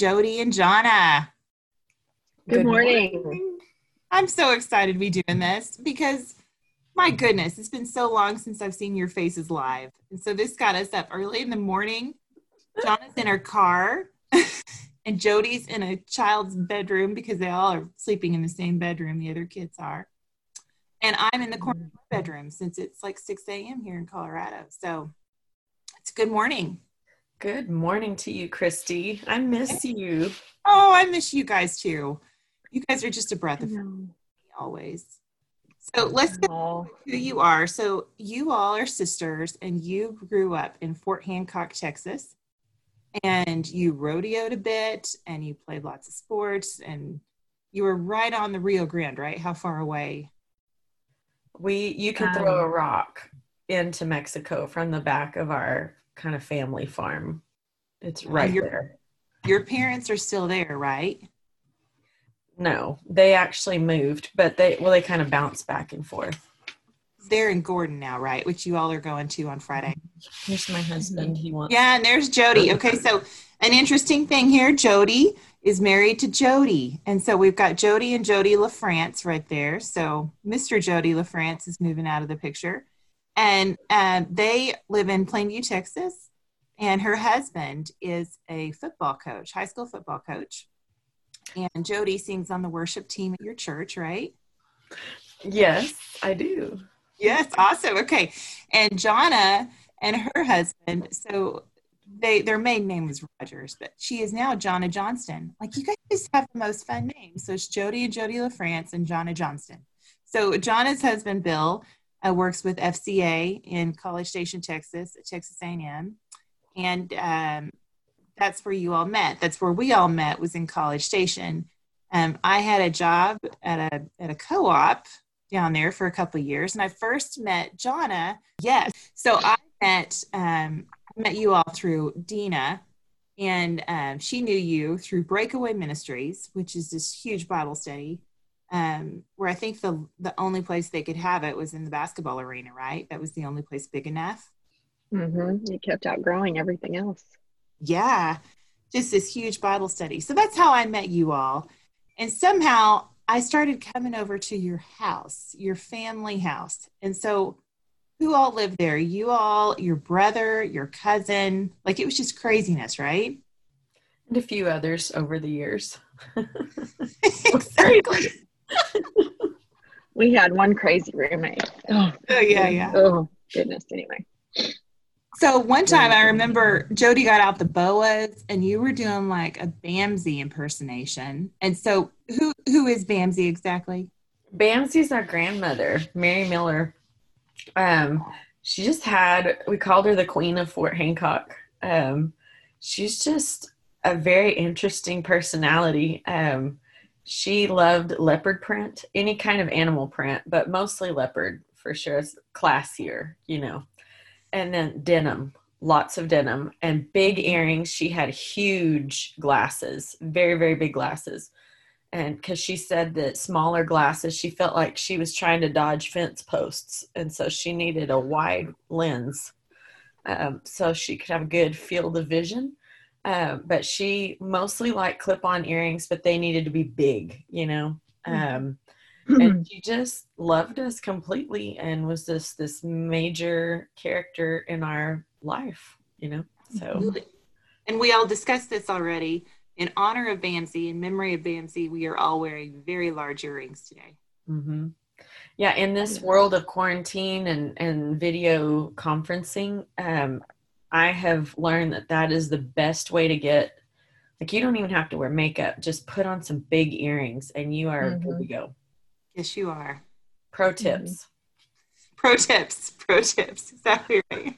Jodi and Johnna. Good, Good morning. morning. I'm so excited to be doing this because my goodness, it's been so long since I've seen your faces live. And so this got us up early in the morning. Johnna's in her car and Jodi's in a child's bedroom because they all are sleeping in the same bedroom the other kids are. And I'm in the corner of my bedroom since it's like 6 a.m. here in Colorado. So it's good morning. Good morning to you, Christi. I miss you. Oh, I miss you guys too. You guys are just a breath of always. So let's get who you are. So you all are sisters, and you grew up in Fort Hancock, Texas, and you rodeoed a bit, and you played lots of sports, and you were right on the Rio Grande, right? How far away? We you can um, throw a rock into Mexico from the back of our kind of family farm. It's right your, there. Your parents are still there, right? No, they actually moved, but they well they kind of bounce back and forth. They're in Gordon now, right? Which you all are going to on Friday. Here's my husband. He wants. Yeah, and there's Jodi. Okay, so an interesting thing here, Jodi is married to Jodi, and so we've got Jodi and Jodi LaFrance right there. So Mr. Jodi LaFrance is moving out of the picture and um, they live in Plainview, Texas. And her husband is a football coach, high school football coach. And Jodi sings on the worship team at your church, right? Yes, I do. Yes, awesome. Okay. And Johnna and her husband, so they their maiden name was Rogers, but she is now Johnna Johnston. Like you guys have the most fun names. So it's Jodi and Jodi LaFrance and Johnna Johnston. So Johnna's husband Bill uh, works with FCA in College Station, Texas, at Texas A&M, and um, that's where you all met. That's where we all met was in College Station. Um, I had a job at a at a co-op down there for a couple years, and I first met Johnna. Yes, so I met um, met you all through Dina, and um, she knew you through Breakaway Ministries, which is this huge Bible study um, where I think the the only place they could have it was in the basketball arena, right? That was the only place big enough. Mm-hmm. It kept outgrowing everything else. Yeah, just this huge Bible study. So that's how I met you all, and somehow I started coming over to your house, your family house, and so. Who all lived there? You all, your brother, your cousin. Like it was just craziness, right? And a few others over the years. exactly. we had one crazy roommate. Oh, oh yeah, yeah. Oh goodness. Anyway. So one time I remember Jodi got out the boas and you were doing like a Bamsi impersonation. And so who who is Bamsi exactly? Bamsi's our grandmother, Mary Miller. Um, she just had we called her the Queen of Fort Hancock. Um, she's just a very interesting personality. Um, she loved leopard print, any kind of animal print, but mostly leopard for sure. It's classier, you know. And then denim, lots of denim and big earrings. She had huge glasses, very, very big glasses. And because she said that smaller glasses, she felt like she was trying to dodge fence posts. And so she needed a wide lens um, so she could have a good field of vision uh, but she mostly liked clip-on earrings, but they needed to be big, you know. Mm-hmm. Um, and she just loved us completely and was just this major character in our life, you know. So, and we all discussed this already. In honor of Bamsi, in memory of Bamsi, we are all wearing very large earrings today. Mm-hmm. Yeah, in this world of quarantine and and video conferencing, um, I have learned that that is the best way to get like you don't even have to wear makeup. Just put on some big earrings and you are mm-hmm. good to go. Yes, you are. Pro mm-hmm. tips. Mm-hmm. Pro tips. Pro tips. Exactly right.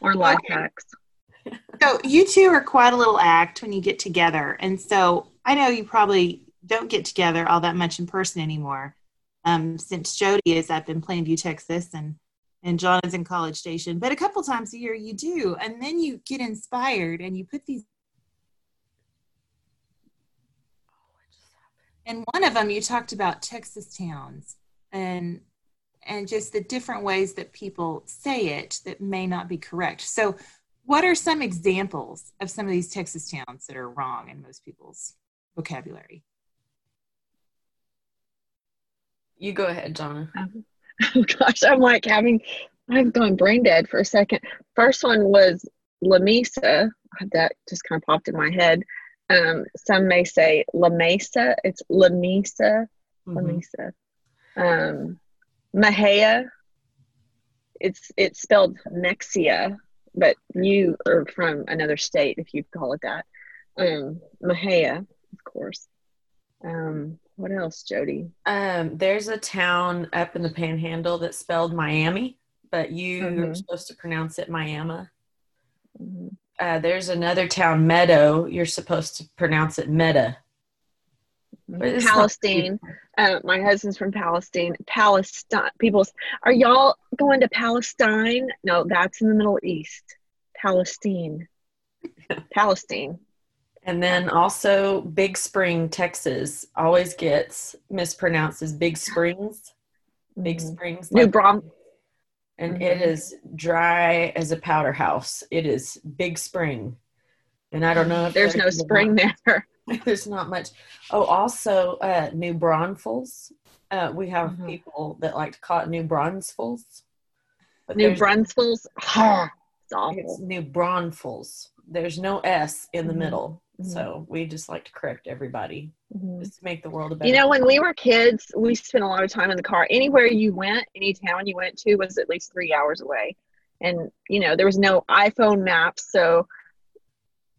Or life okay. hacks. So you two are quite a little act when you get together. And so I know you probably don't get together all that much in person anymore. Um, since Jodi is up in Plainview, Texas, and and John is in College Station. But a couple times a year you do, and then you get inspired and you put these. And one of them you talked about Texas towns and and just the different ways that people say it that may not be correct. So what are some examples of some of these Texas towns that are wrong in most people's vocabulary? You go ahead, Johnna. Oh gosh, I'm like having, I've gone brain dead for a second. First one was Lamesa. That just kind of popped in my head. Um, some may say La Mesa. It's La Mesa. La Mhm. Mesa. Um, Mahia. It's it's spelled Mexia, but you are from another state if you call it that. Um, Mahia, of course. Um, what else, Jodi? Um, there's a town up in the Panhandle that's spelled Miami, but you're Mhm. supposed to pronounce it Miami. Mhm. Uh, there's another town, Meadow. You're supposed to pronounce it Meta. But it's not- Palestine. Uh, my husband's from Palestine. Palestine. People, are y'all going to Palestine? No, that's in the Middle East. Palestine. Palestine. And then also Big Spring, Texas, always gets mispronounced as Big Springs. Big Mhm. Springs. New like- Brom. and Mhm. it is dry as a powder house. It is Big Spring. And I don't know if There's no spring there. there's not much. Oh, also uh, New Braunfels. Uh, we have Mhm. people that like to call it New Braunfels. New Brunswick's. it's It's awful. New Braunfels. There's no S in the Mhm. middle. So we just like to correct everybody Mhm. just to make the world a better You know, when we were kids, we spent a lot of time in the car. Anywhere you went, any town you went to was at least three hours away. And, you know, there was no iPhone maps. So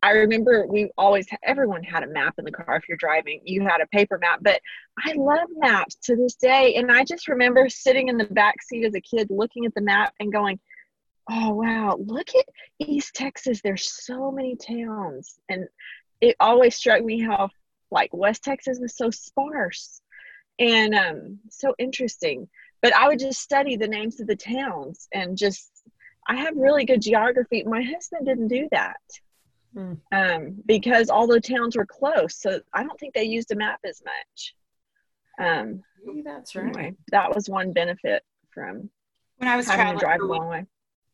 I remember we always, everyone had a map in the car if you're driving. You had a paper map. But I love maps to this day. And I just remember sitting in the back seat as a kid looking at the map and going, oh, wow, look at East Texas. There's so many towns. And it always struck me how like West Texas was so sparse and um, so interesting. But I would just study the names of the towns and just, I have really good geography. My husband didn't do that Hmm. um, because all the towns were close. So I don't think they used a map as much. Um, Maybe that's right. anyway, that was one benefit from When I was having to traveling, drive a long way.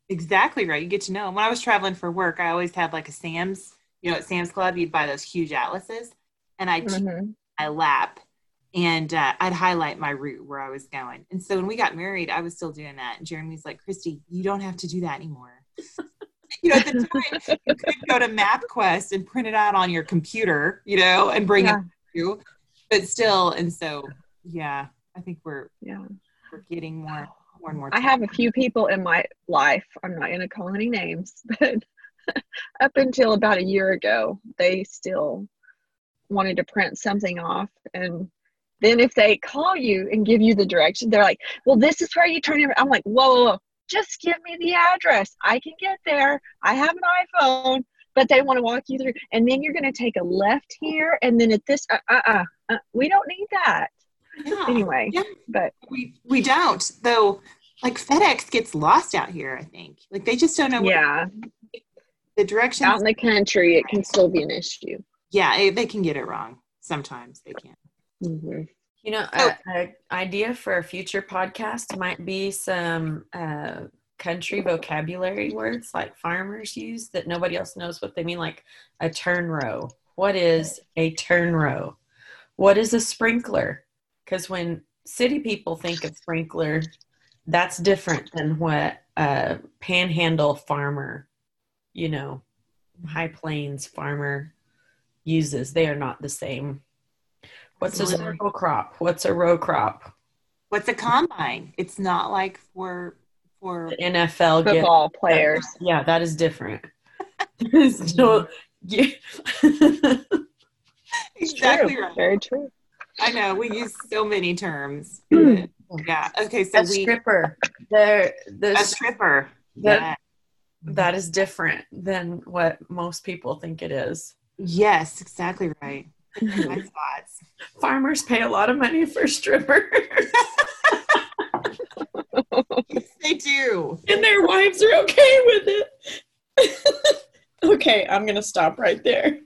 Exactly right. You get to know. When I was traveling for work, I always had like a Sam's, you know, at Sam's Club, you'd buy those huge atlases and I'd Mhm. my lap and uh, I'd highlight my route where I was going. And so when we got married, I was still doing that. And Jeremy's like, Christi, you don't have to do that anymore. you know, at the time, you could go to MapQuest and print it out on your computer, you know, and bring Yeah. it to you. But still, and so, yeah, I think we're, Yeah. we're getting more, more and more. I have a few people in my life, I'm not going to call any names, but up until about a year ago, they still wanted to print something off. And then if they call you and give you the direction, they're like, well, this is where you turn it. I'm like, whoa, whoa, whoa, just give me the address. I can get there. I have an iPhone. But they want to walk you through. And then you're going to take a left here. And then at this, uh, uh, uh, uh we don't need that. Yeah. Anyway, Yeah. but we we don't though like fedex gets lost out here i think like they just don't know yeah, the direction out in the country, it can still be an issue. yeah eh, they can get it wrong sometimes they can Mm-hmm. You know, Oh. a, a idea for a future podcast might be some uh, country vocabulary words like farmers use that nobody else knows what they mean, like a turn row. What is a turn row? What is a sprinkler? Because when city people think of sprinkler, that's different than what a panhandle farmer, you know, high plains farmer uses. They are not the same. What's a Absolutely. circle crop? What's a row crop? what's a combine it's not like for for The NFL get Football players. yeah, that is different. so, yeah. exactly True. right Very true. i know we use so many terms yeah okay so a we stripper. There, the, a stripper that yeah. Mm-hmm. that is different than what most people think it is. yes exactly right my thoughts Farmers pay a lot of money for strippers, yes, they do and their wives are okay with it. okay, I'm gonna stop right there.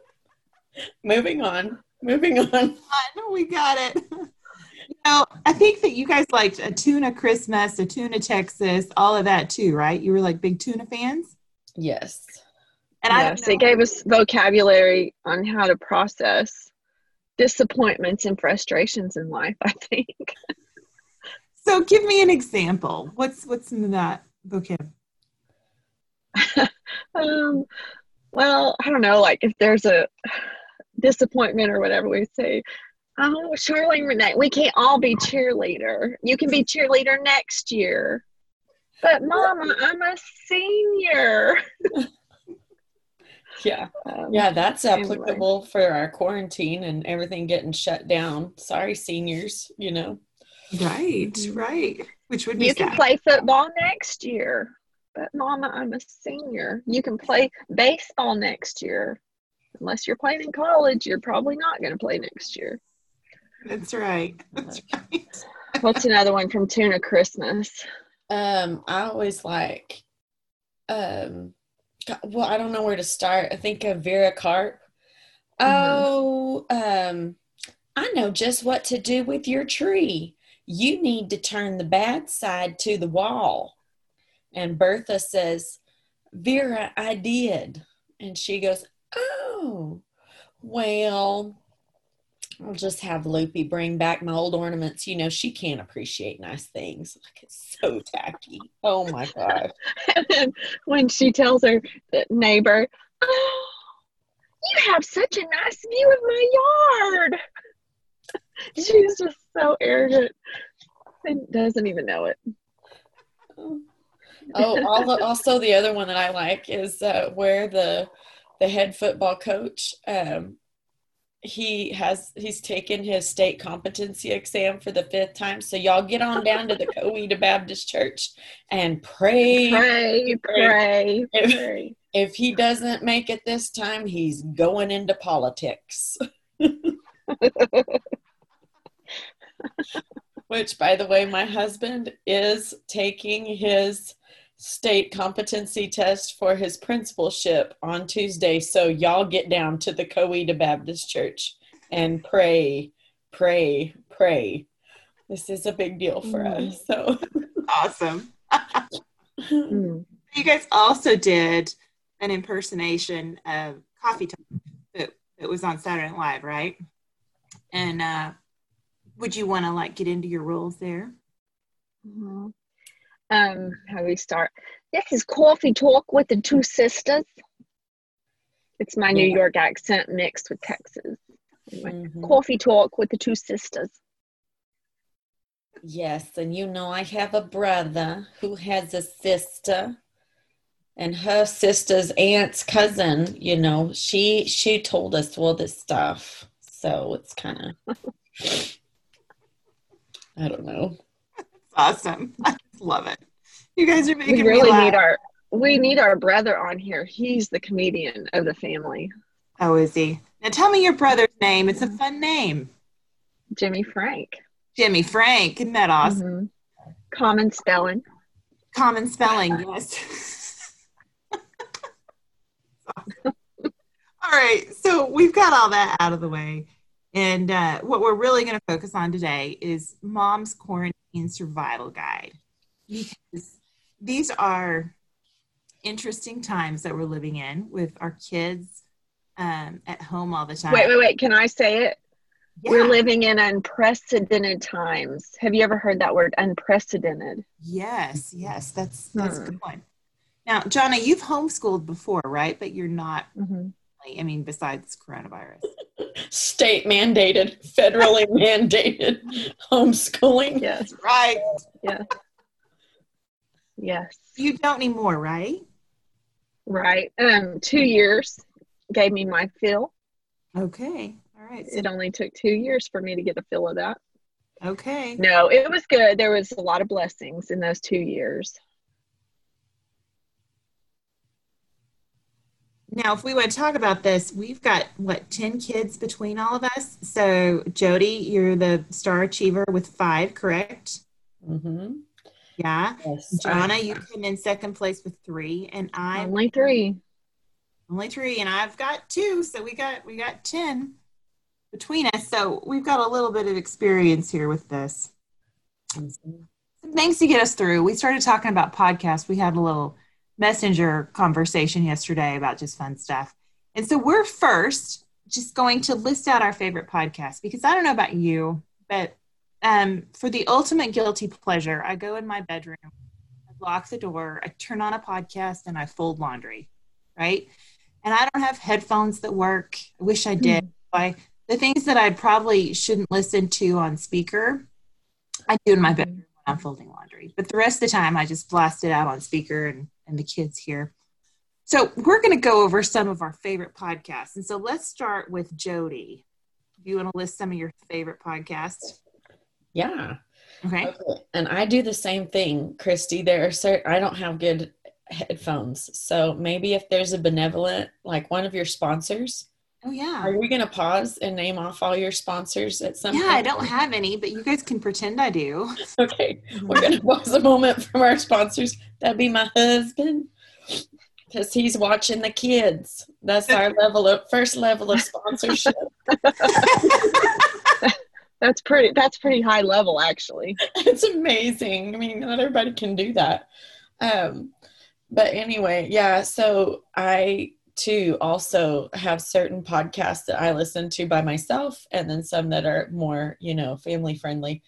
Moving on. Moving on. We got it. You know, I think that you guys liked a tuna Christmas, a tuna Texas, all of that too, right? You were like big tuna fans. Yes. And I yes, don't know, it gave us vocabulary on how to process disappointments and frustrations in life. I think. so give me an example. What's what's in that vocab? Um, well, I don't know. Like if there's a disappointment or whatever we say. Oh, Charlene Renee, we can't all be cheerleader. You can be cheerleader next year. But Mama, I'm a senior. Yeah. Um, Yeah, that's Anyway. applicable for our quarantine and everything getting shut down. Sorry, seniors, you know. Right, Mhm. right. Which would be You can play football next year. But Mama, I'm a senior. You can play baseball next year. Unless you're playing in college, you're probably not going to play next year. That's right. That's right. What's another one from Tuna Christmas? Um, I always like um well, I don't know where to start. I think of Vera Carp. Oh, um, I know just what to do with your tree. You need to turn the bad side to the wall. And Bertha says, Vera, I did. And she goes, Oh, well, I'll just have Loopy bring back my old ornaments. You know, she can't appreciate nice things. Like it's so tacky. Oh my God. And then when she tells her neighbor, "Oh, you have such a nice view of my yard." She's just so arrogant and doesn't even know it. Oh, also the other one that I like is uh, where the the head football coach um, he has he's taken his state competency exam for the fifth time. So y'all get on down to the Coeta Baptist Church and pray. Pray, pray, If- pray. If he doesn't make it this time, he's going into politics. Which, by the way, my husband is taking his state competency test for his principalship on Tuesday. So, y'all get down to the Coeta Baptist Church and pray, pray, pray. This is a big deal for Mm. us. So, Awesome. Mm. You guys also did an impersonation of Coffee Talk that, that was on Saturday Night Live, right? And uh, would you want to like get into your roles there? Mhm. Um, how do we start? This is Coffee Talk with the two sisters. It's my New Yeah. York accent mixed with Texas. Anyway, Mhm. Coffee Talk with the two sisters. Yes, and you know, I have a brother who has a sister, and her sister's aunt's cousin. You know, she she told us all this stuff, so it's kind of I don't know. It's awesome. Love it. You guys are making We me really laugh. need our we need our brother on here. He's the comedian of the family, Oh, is he? Now tell me your brother's name. It's a fun name. Jimmy Frank. Jimmy Frank. Isn't that awesome? Mhm. Common spelling. Common spelling, yes. all right, so we've got all that out of the way. And uh, what we're really going to focus on today is Mom's Quarantine Survival Guide. Because these are interesting times that we're living in with our kids um, at home all the time. Wait, wait, wait. Can I say it? Yeah. We're living in unprecedented times. Have you ever heard that word unprecedented? Yes, yes, that's that's a Hmm. good one. Now, Johnna, you've homeschooled before, right? But you're not. Mm-hmm. I mean, besides coronavirus. State mandated, federally mandated homeschooling. Yes, Right. Yes. You don't anymore, right? Right. Um, two years gave me my fill. Okay. All right. So, It only took two years for me to get a fill of that. okay. No, it was good. There was a lot of blessings in those two years. Now, if we want to talk about this, we've got what ten kids between all of us. So, Jodi, you're the star achiever with five, correct? Mm-hmm. Yeah. Yes. Johnna, you came in second place with three, and I'm Only three. only three, and I've got two. So we got we got ten between us. So we've got a little bit of experience here with this. Some things to get us through. We started talking about podcasts. We had a little messenger conversation yesterday about just fun stuff. And so we're first just going to list out our favorite podcasts because I don't know about you, but um, for the ultimate guilty pleasure, I go in my bedroom, I lock the door, I turn on a podcast, and I fold laundry, right? And I don't have headphones that work. I wish I did. Mm. I, the things that I probably shouldn't listen to on speaker, I do in my bedroom when I'm folding laundry. But the rest of the time, I just blast it out on speaker and, and the kids here. So we're going to go over some of our favorite podcasts. And so let's start with Jodi. Do you want to list some of your favorite podcasts? Yeah. Okay. okay. And I do the same thing, Christi. There are certain, I don't have good headphones. So maybe if there's a benevolent, like one of your sponsors. Oh yeah. Are we going to pause and name off all your sponsors at some Yeah, point? I don't have any, but you guys can pretend I do. okay. We're going to pause a moment from our sponsors. That'd be my husband because he's watching the kids. That's our level of first level of sponsorship. that's pretty. That's pretty high level, actually. It's amazing. I mean, not everybody can do that. Um, but anyway, yeah. So I too also have certain podcasts that I listen to by myself, and then some that are more, you know, family friendly.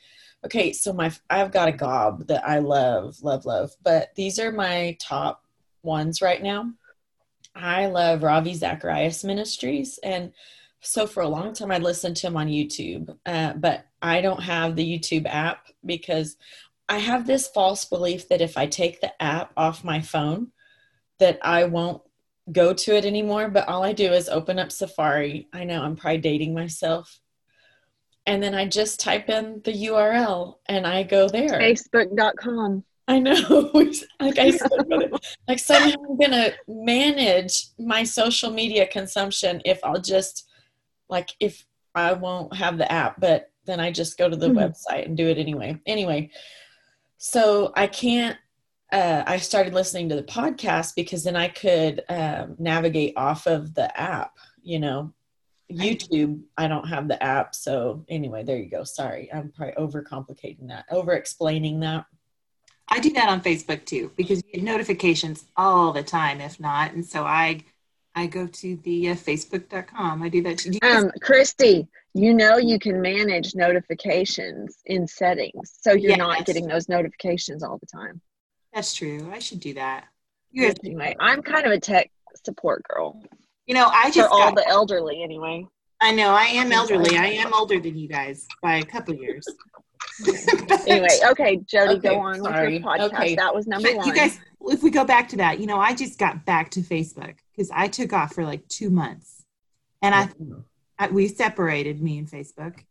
Okay, so my I've got a gob that I love, love, love. But these are my top ones right now. I love Ravi Zacharias Ministries. And so for a long time, I listened to him on YouTube, uh, but I don't have the YouTube app because I have this false belief that if I take the app off my phone, that I won't go to it anymore. But all I do is open up Safari. I know I'm probably dating myself. And then I just type in the URL and I go there. Facebook.com. I know. like I said, like somehow I'm gonna manage my social media consumption if I'll just like if I won't have the app, but then I just go to the mm-hmm. website and do it anyway. Anyway, so I can't. Uh, I started listening to the podcast because then I could um, navigate off of the app. You know, YouTube, I don't have the app. So anyway, there you go. Sorry, I'm probably overcomplicating that, over explaining that. I do that on Facebook too because you get notifications all the time, if not. And so I I go to the uh, facebook.com. I do that. Do um, Christi, you know you can manage notifications in settings, so you're yes. not getting those notifications all the time. That's true. I should do that. You guys, anyway, I'm kind of a tech support girl. You know, I just for all the elderly anyway. I know I am elderly. I am older than you guys by a couple years. anyway, okay, Jodi, okay, go on sorry. with your podcast. Okay. That was number but one. You guys, if we go back to that, you know, I just got back to Facebook because I took off for like two months, and I, I we separated me and Facebook,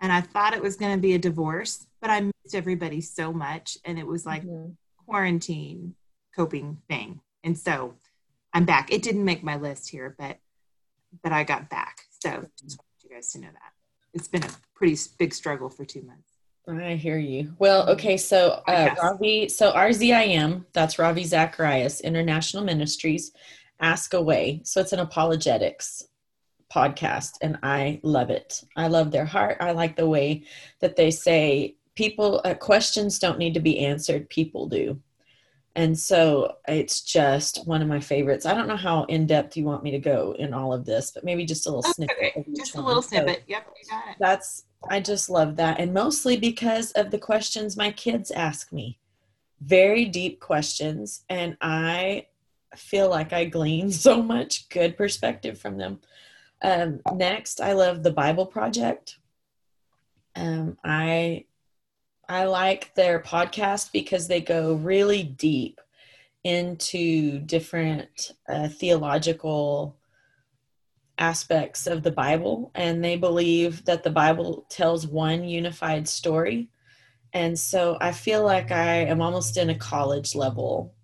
and I thought it was going to be a divorce, but I missed everybody so much, and it was like mm-hmm. quarantine coping thing, and so I'm back. It didn't make my list here, but but I got back. So just want you guys to know that it's been a pretty big struggle for two months. I hear you. Well, okay, so uh, Ravi, so RZIM, that's Ravi Zacharias International Ministries, Ask Away. So it's an apologetics podcast, and I love it. I love their heart. I like the way that they say people uh, questions don't need to be answered; people do. And so it's just one of my favorites. I don't know how in depth you want me to go in all of this, but maybe just a little snippet. Okay. Just a little snippet. So yep, That's I just love that. And mostly because of the questions my kids ask me. Very deep questions. And I feel like I glean so much good perspective from them. Um, next, I love the Bible Project. Um, I I like their podcast because they go really deep into different uh, theological aspects of the Bible, and they believe that the Bible tells one unified story. And so I feel like I am almost in a college level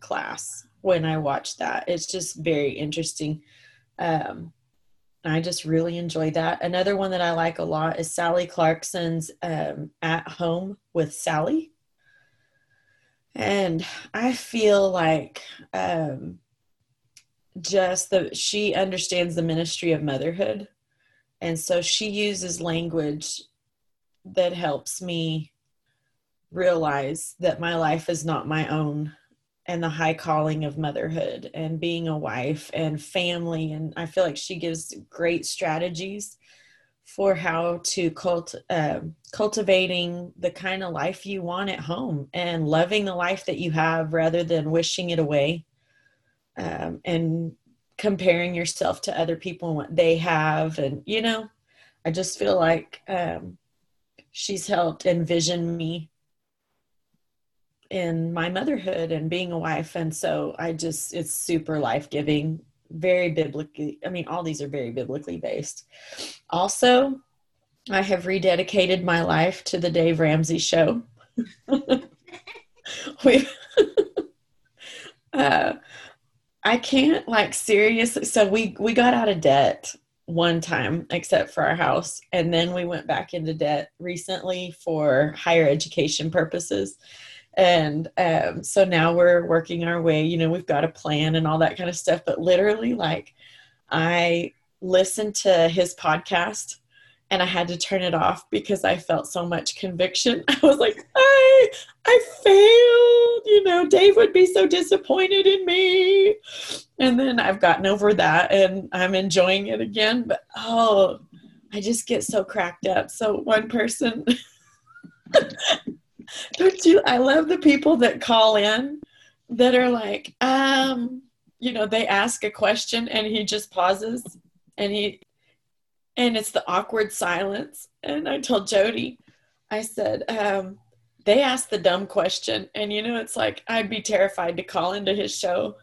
class when I watch that. It's just very interesting. Um, I just really enjoy that. Another one that I like a lot is Sally Clarkson's um, At Home with Sally. And I feel like um, just the she understands the ministry of motherhood and so she uses language that helps me realize that my life is not my own and the high calling of motherhood and being a wife and family and i feel like she gives great strategies for how to cult, uh, cultivating the kind of life you want at home and loving the life that you have rather than wishing it away um, and comparing yourself to other people and what they have. And you know i just feel like um, she's helped envision me in my motherhood and being a wife and so i just it's super life-giving very biblically i mean all these are very biblically based. Also i have rededicated my life to the dave ramsey show. We uh, i can't like seriously so we we got out of debt one time except for our house and then we went back into debt recently for higher education purposes and um, so now we're working our way you know we've got a plan and all that kind of stuff but literally like i listened to his podcast and i had to turn it off because i felt so much conviction. I was like i i failed you know dave would be so disappointed in me. And then i've gotten over that and i'm enjoying it again but oh i just get so cracked up. So one person don't you? I love the people that call in that are like um you know they ask a question and he just pauses and he and it's the awkward silence. And i told jodi i said um they asked the dumb question. And you know it's like i'd be terrified to call into his show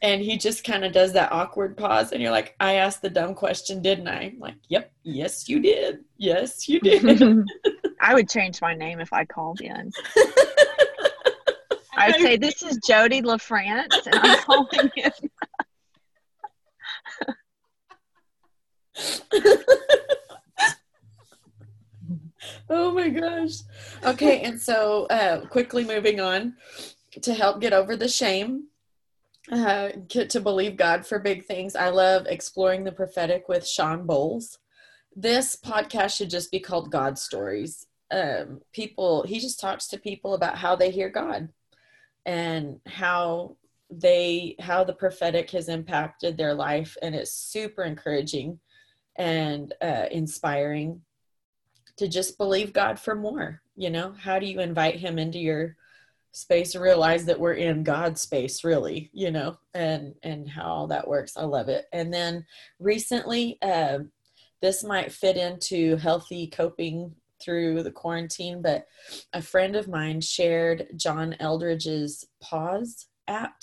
and he just kind of does that awkward pause and you're like i asked the dumb question didn't i I'm like yep yes you did yes you did I would change my name if I called in. I'd say, This is Jodi LaFrance, and I'm calling in. oh my gosh. Okay, and so uh, quickly moving on to help get over the shame, uh, get to believe God for big things. I love exploring the prophetic with Shawn Bolz. This podcast should just be called God Stories um, people he just talks to people about how they hear god and how they how the prophetic has impacted their life and it's super encouraging and uh, inspiring to just believe god for more you know how do you invite him into your space and realize that we're in god's space really you know and and how all that works i love it and then recently uh, this might fit into healthy coping through the quarantine, but a friend of mine shared John Eldredge's Pause app.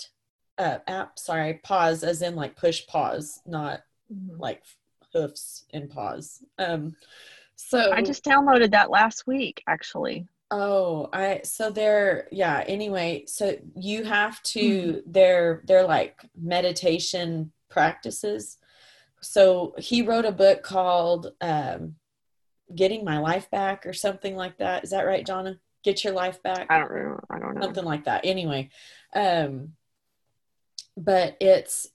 Uh, app, sorry, pause as in like push pause, not mm-hmm. like hoofs and pause. Um, so I just downloaded that last week, actually. Oh, I so they're yeah. Anyway, so you have to mm-hmm. they're they're like meditation practices. So he wrote a book called um, getting my life back or something like that. Is that right, Donna? Get your life back. I don't know. I don't know. Something like that. Anyway, um, but it's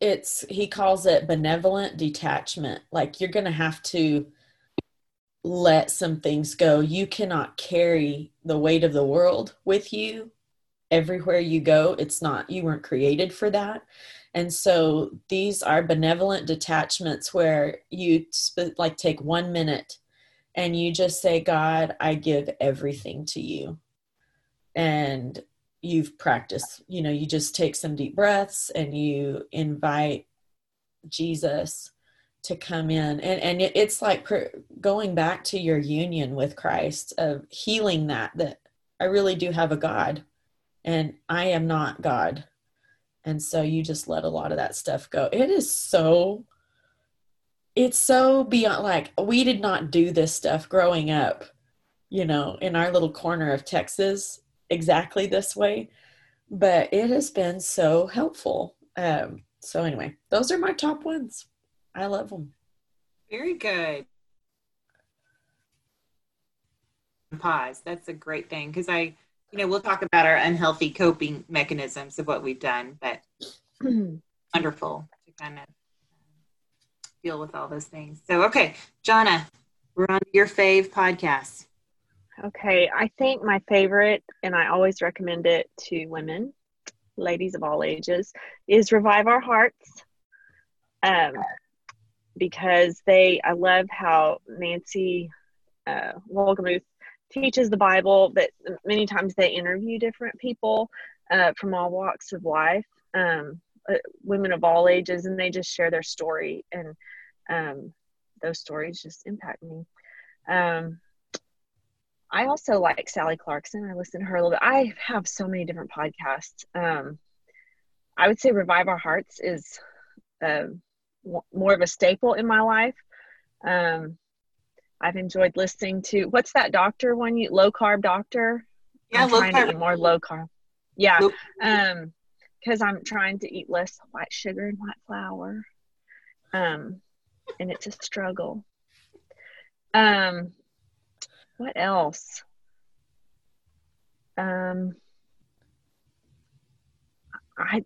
it's he calls it benevolent detachment. Like you're gonna have to let some things go. You cannot carry the weight of the world with you everywhere you go. It's not. You weren't created for that. And so these are benevolent detachments where you sp- like take one minute and you just say, God, I give everything to you. And you've practiced, you know, you just take some deep breaths and you invite Jesus to come in. And, and it, it's like per, going back to your union with Christ of healing that, that I really do have a God and I am not God. And so you just let a lot of that stuff go. It is so it's so beyond like we did not do this stuff growing up you know in our little corner of texas exactly this way but it has been so helpful. Um so anyway those are my top ones i love them very good pause that's a great thing because i you know, we'll talk about our unhealthy coping mechanisms of what we've done, but wonderful to kind of deal with all those things. So, okay, Johnna, we're on your fave podcast. Okay, I think my favorite, and I always recommend it to women, ladies of all ages, is Revive Our Hearts. Um, because they, I love how Nancy uh, Wolgemuth teaches the Bible, but many times they interview different people uh, from all walks of life, um, uh, women of all ages, and they just share their story, and um, those stories just impact me. Um, I also like Sally Clarkson. I listen to her a little bit. I have so many different podcasts. Um, I would say Revive Our Hearts is uh, w- more of a staple in my life. Um, I've enjoyed listening to what's that doctor one you low carb doctor? Yeah, I'm low trying carb. to eat more low carb. Yeah. Low- Um, because I'm trying to eat less white sugar and white flour. Um, and it's a struggle. Um, what else? Um, I.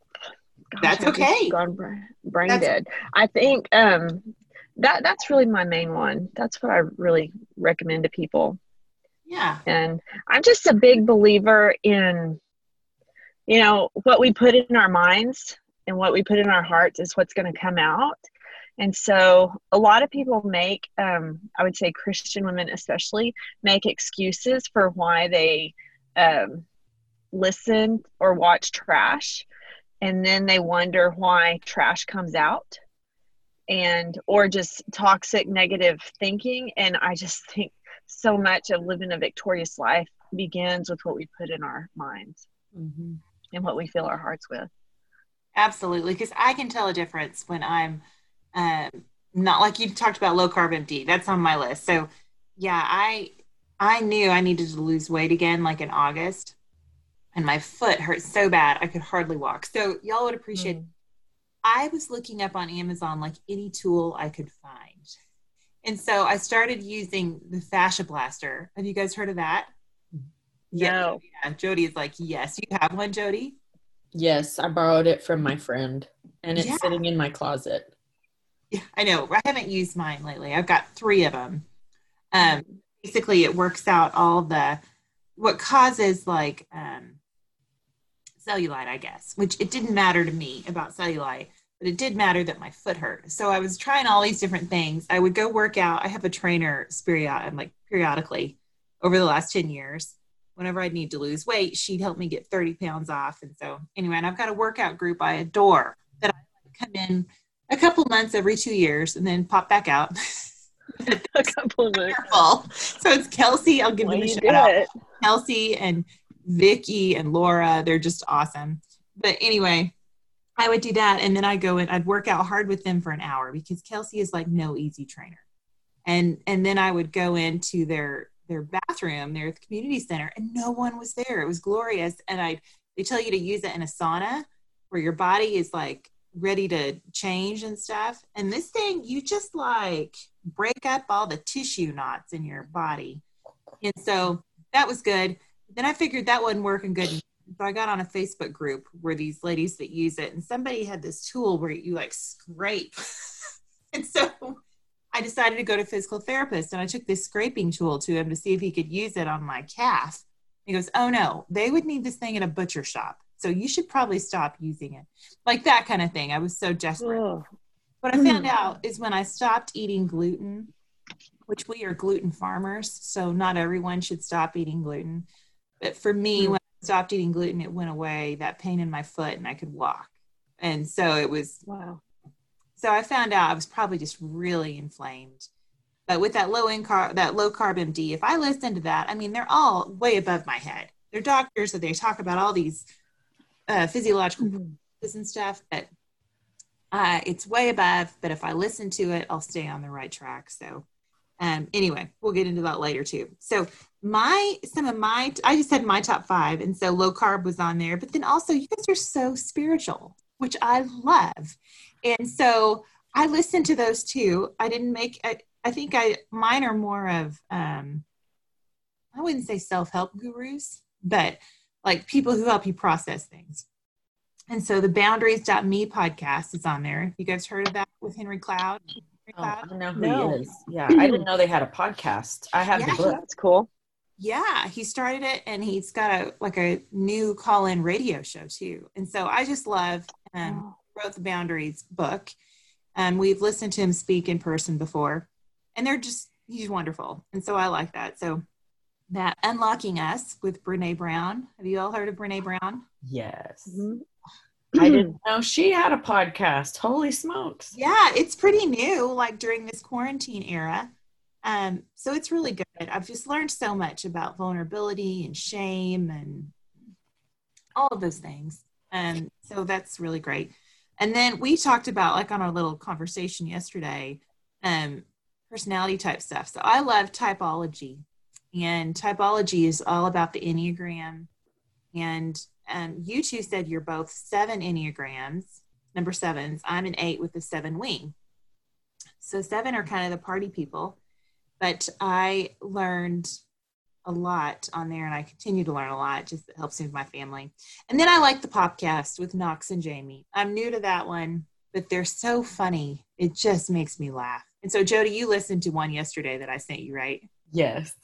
gosh, That's okay. Gone brain, brain That's- dead. I think um, that that's really my main one. That's what I really recommend to people. Yeah. And I'm just a big believer in, you know, what we put in our minds and what we put in our hearts is what's going to come out. And so a lot of people make, um, I would say Christian women especially, make excuses for why they um, listen or watch trash. And then they wonder why trash comes out and or just toxic negative thinking and i just think so much of living a victorious life begins with what we put in our minds Mm-hmm. and what we fill our hearts with Absolutely, because I can tell a difference when I'm um, not like you talked about low carb empty. That's on my list. So, yeah, I I knew I needed to lose weight again, like in August, and my foot hurt so bad I could hardly walk. So, y'all would appreciate. Mm. I was looking up on Amazon like any tool I could find, and so I started using the Fascia Blaster. Have you guys heard of that? No. Yeah, Jodi is like, yes. You have one, Jodi. Yes, I borrowed it from my friend, and it's Yeah. sitting in my closet. Yeah, I know. I haven't used mine lately. I've got three of them. Um, basically, it works out all the what causes like um, cellulite, I guess. Which it didn't matter to me about cellulite, but it did matter that my foot hurt. So I was trying all these different things. I would go work out. I have a trainer period, like periodically over the last ten years. Whenever I'd need to lose weight, she'd help me get 30 pounds off. And so, anyway, and I've got a workout group I adore that I come in a couple months every two years and then pop back out. a couple minutes So it's Kelsey. I'll give Well, them a shout out. Kelsey and Vicky and Laura. They're just awesome. But anyway, I would do that and then I go and I'd work out hard with them for an hour because Kelsey is like no easy trainer. And and then I would go into their their bathroom there at the community center and no one was there. It was glorious. And I they tell you to use it in a sauna where your body is like ready to change and stuff. And this thing, you just like break up all the tissue knots in your body. And so that was good. Then I figured that wasn't working good. So I got on a Facebook group where these ladies that use it, and somebody had this tool where you like scrape. and so I decided to go to physical therapist and I took this scraping tool to him to see if he could use it on my calf. He goes, Oh no, they would need this thing in a butcher shop. So you should probably stop using it. Like that kind of thing. I was so desperate. Oh, What I found out is when I stopped eating gluten, which we are gluten farmers, so not everyone should stop eating gluten. But for me, Mm. when I stopped eating gluten, it went away, that pain in my foot, and I could walk. And so it was, wow. so I found out I was probably just really inflamed. But with that low in carb, that low carb MD, if I listen to that, I mean, they're all way above my head. They're doctors, so they talk about all these uh, physiological Mhm. and stuff, but uh, it's way above. But if I listen to it, I'll stay on the right track. So, um, anyway, we'll get into that later too. So, my some of my I just had my top five, and so low carb was on there. But then also, you guys are so spiritual, which I love, and so I listened to those too. I didn't make. I, I think I mine are more of um, I wouldn't say self help gurus, but like people who help you process things. And so the boundaries.me podcast is on there. You guys heard of that with Henry Cloud? Henry Oh, Cloud? I know who No. he is. Yeah, I didn't know they had a podcast. I have Yeah, the book. That's cool. Yeah, he started it and he's got a like a new call-in radio show too. And so I just love um wrote the boundaries book. And we've listened to him speak in person before. And they're just he's wonderful. And so I like that. So that unlocking us with Brene Brown. Have you all heard of Brene Brown? Yes. Mhm. I didn't know she had a podcast. Holy smokes. Yeah, it's pretty new, like during this quarantine era. Um, so it's really good. I've just learned so much about vulnerability and shame and all of those things. And so that's really great. And then we talked about, like on our little conversation yesterday, um, personality type stuff. So I love typology, and typology is all about the Enneagram. And um, you two said you're both seven Enneagrams number sevens. I'm an eight with a seven wing. So seven are kind of the party people, but I learned a lot on there and I continue to learn a lot. Just it helps me with my family. And then I like the Popcast with Knox and Jamie. I'm new to that one, but they're so funny. It just makes me laugh. And so Jodi, you listened to one yesterday that I sent you, right? Yes.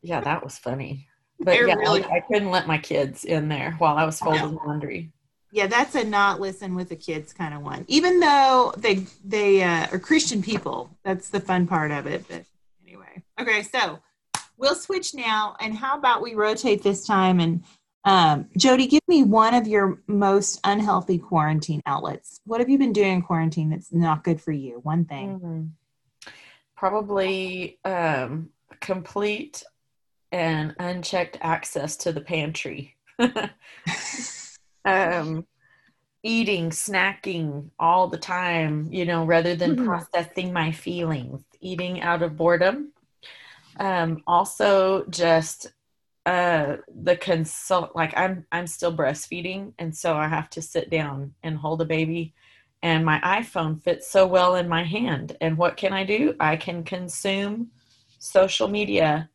Yeah, that was funny. But They're yeah, really- I, I couldn't let my kids in there while I was folding laundry. Yeah, that's a not listen with the kids kind of one. Even though they they uh, are Christian people, that's the fun part of it. But anyway, okay, so we'll switch now. And how about we rotate this time? And um, Jodi, give me one of your most unhealthy quarantine outlets. What have you been doing in quarantine that's not good for you? One thing. Mhm. Probably um, complete and unchecked access to the pantry. um, eating, snacking all the time, you know, rather than Mhm. processing my feelings, eating out of boredom. Um, also, just uh, the consult like I'm I'm still breastfeeding, and so I have to sit down and hold a baby, and my iPhone fits so well in my hand. And what can I do? I can consume social media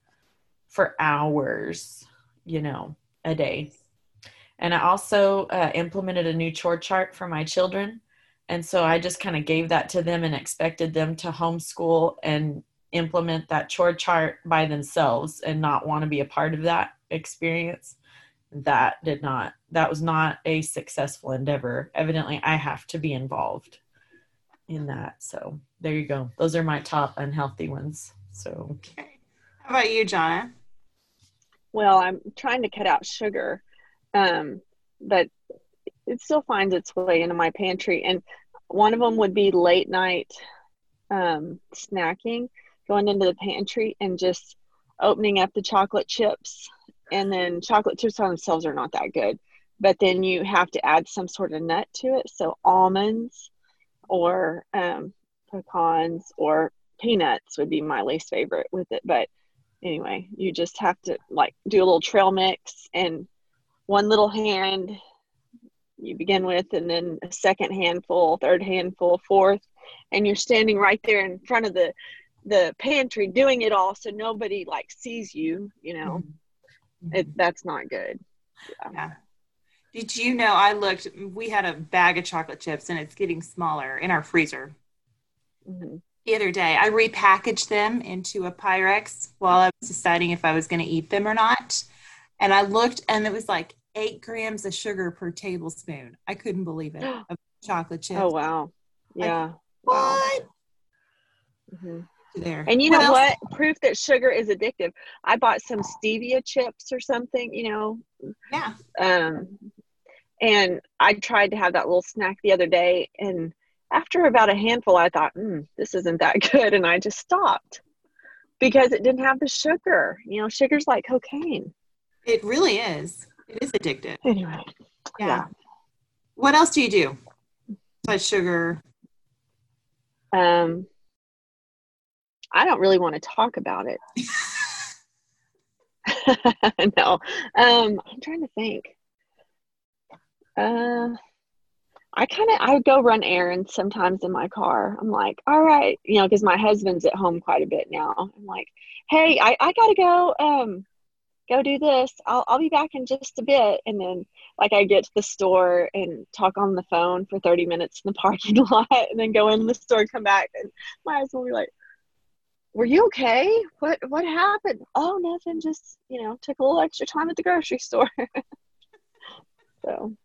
for hours, you know, a day. And I also uh, implemented a new chore chart for my children. And so I just kind of gave that to them and expected them to homeschool and implement that chore chart by themselves and not want to be a part of that experience. That did not, that was not a successful endeavor. Evidently, I have to be involved in that. So there you go. Those are my top unhealthy ones. So Okay. How about you, Johnna? Well, I'm trying to cut out sugar, um, but it still finds its way into my pantry. And one of them would be late night um, snacking, going into the pantry and just opening up the chocolate chips. And then chocolate chips on themselves are not that good, but then you have to add some sort of nut to it. So almonds or um, pecans or peanuts would be my least favorite with it. But anyway, you just have to like do a little trail mix and one little hand you begin with, and then a second handful, third handful, fourth, and you're standing right there in front of the the pantry doing it all so nobody like sees you you know it, that's not good Yeah. Did you know I looked? We had a bag of chocolate chips and it's getting smaller in our freezer. hmm The other day, I repackaged them into a Pyrex while I was deciding if I was going to eat them or not. And I looked and it was like eight grams of sugar per tablespoon. I couldn't believe it. Of chocolate chips. oh wow yeah What? hmm There. and you know else? what proof that sugar is addictive i bought some stevia chips or something you know Yeah. um, and I tried to have that little snack the other day, and after about a handful, I thought, mm, "This isn't that good," and I just stopped because it didn't have the sugar. You know, sugar's like cocaine. It really is. It is addictive. Anyway, Yeah. Yeah. What else do you do? Besides sugar. um, I don't really want to talk about it. no, um, I'm trying to think. Uh, I kind of I go run errands sometimes in my car. I'm like, all right, you know, because my husband's at home quite a bit now. I'm like, hey, I, I gotta go um go do this. I'll I'll be back in just a bit. And then like I get to the store and talk on the phone for 30 minutes in the parking lot and then go in the store and come back and my husband will be like, were you okay? What what happened? Oh, nothing. Just you know, took a little extra time at the grocery store. so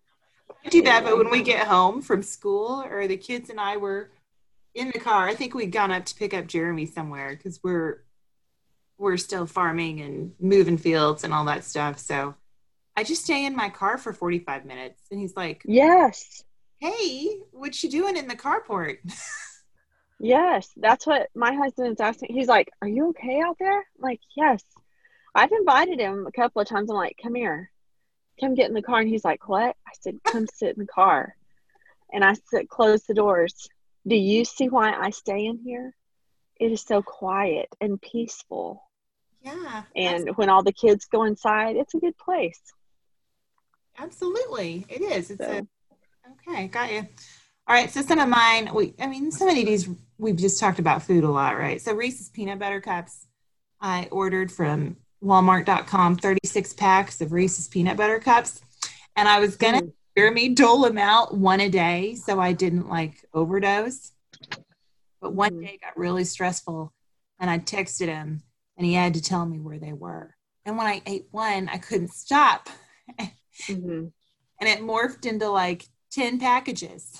I do that, but when we get home from school, or the kids and I were in the car, I think we'd gone up to pick up Jeremy somewhere because we're we're still farming and moving fields and all that stuff. So I just stay in my car for 45 minutes. And he's like, Yes. Hey, what you doing in the carport? yes. That's what my husband's asking. He's like, Are you okay out there? I'm like, Yes. I've invited him a couple of times. I'm like, Come here. Come get in the car. And he's like, What? I said, Come sit in the car. And I said, Close the doors. Do you see why I stay in here? It is so quiet and peaceful. Yeah. And when all the kids go inside, it's a good place. Absolutely. It is. It's so. a okay, got you. All right, so some of mine, we I mean, some of these we've just talked about food a lot, right? So Reese's peanut butter cups, I ordered from Walmart.com 36 packs of Reese's peanut butter cups. And I was gonna mm. hear me dole them out one a day so I didn't like overdose. But one mm. day got really stressful and I texted him and he had to tell me where they were. And when I ate one, I couldn't stop. mm-hmm. And it morphed into like 10 packages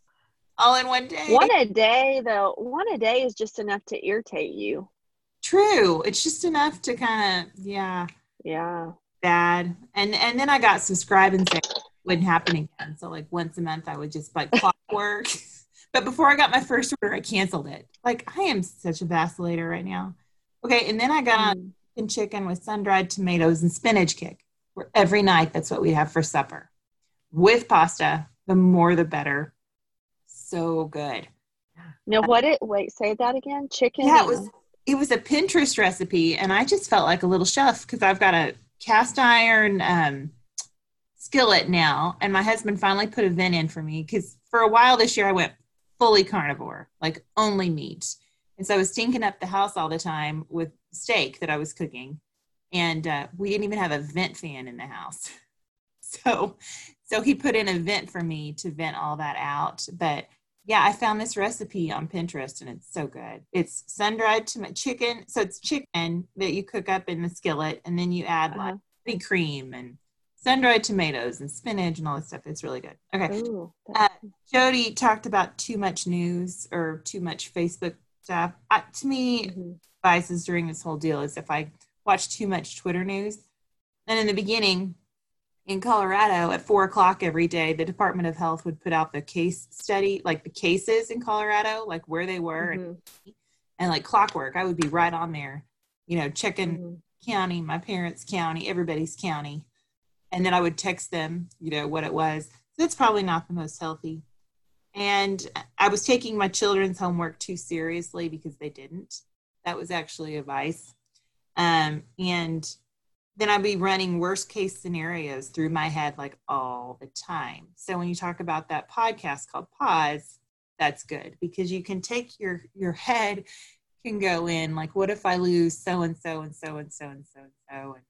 all in one day. One a day, though, one a day is just enough to irritate you. True. It's just enough to kind of, yeah. Yeah. Bad. And and then I got subscribe and say wouldn't happen again. So like once a month I would just like clockwork. but before I got my first order, I canceled it. Like I am such a vacillator right now. Okay, and then I got mm. on chicken with sun-dried tomatoes and spinach kick. Where every night that's what we have for supper. With pasta, the more the better. So good. Now what it wait, say that again. Chicken. Yeah, it was it was a Pinterest recipe, and I just felt like a little chef because I've got a cast iron um, skillet now, and my husband finally put a vent in for me because for a while this year I went fully carnivore, like only meat, and so I was stinking up the house all the time with steak that I was cooking, and uh, we didn't even have a vent fan in the house, so so he put in a vent for me to vent all that out, but yeah, I found this recipe on Pinterest and it's so good. It's sun dried tomato chicken. So it's chicken that you cook up in the skillet and then you add uh-huh. like cream and sun dried tomatoes and spinach and all this stuff. It's really good. Okay. Ooh, uh, Jodi talked about too much news or too much Facebook stuff. Uh, to me, mm-hmm. advices during this whole deal is if I watch too much Twitter news. And in the beginning, in Colorado at four o'clock every day, the Department of Health would put out the case study, like the cases in Colorado, like where they were, mm-hmm. and, and, like clockwork. I would be right on there, you know, checking mm-hmm. county, my parents' county, everybody's county, and then I would text them, you know, what it was. That's probably not the most healthy. And I was taking my children's homework too seriously because they didn't. That was actually advice. Um, and then I'd be running worst case scenarios through my head like all the time. So when you talk about that podcast called Pause, that's good because you can take your your head can go in like what if I lose so and so and so and so and so and so and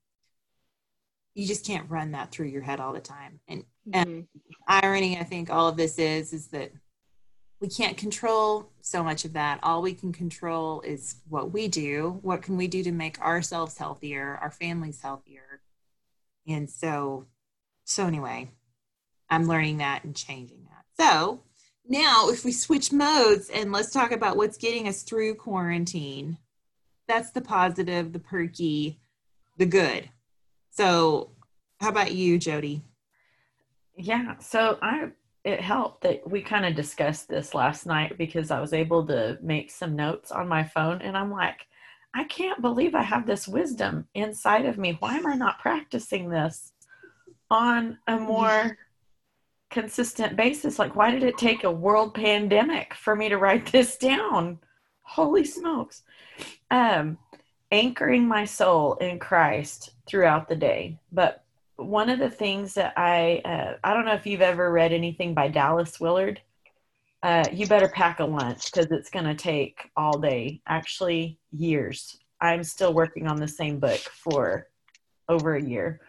you just can't run that through your head all the time. And, mm-hmm. and irony I think all of this is is that we can't control so much of that. All we can control is what we do. What can we do to make ourselves healthier, our families healthier? And so, so anyway, I'm learning that and changing that. So now, if we switch modes and let's talk about what's getting us through quarantine, that's the positive, the perky, the good. So, how about you, Jodi? Yeah, so I it helped that we kind of discussed this last night because I was able to make some notes on my phone and I'm like, I can't believe I have this wisdom inside of me. Why am I not practicing this on a more consistent basis? Like, why did it take a world pandemic for me to write this down? Holy smokes. Um, anchoring my soul in Christ throughout the day. But one of the things that I uh, I don't know if you've ever read anything by Dallas Willard. Uh, you better pack a lunch because it's going to take all day, actually years. I'm still working on the same book for over a year.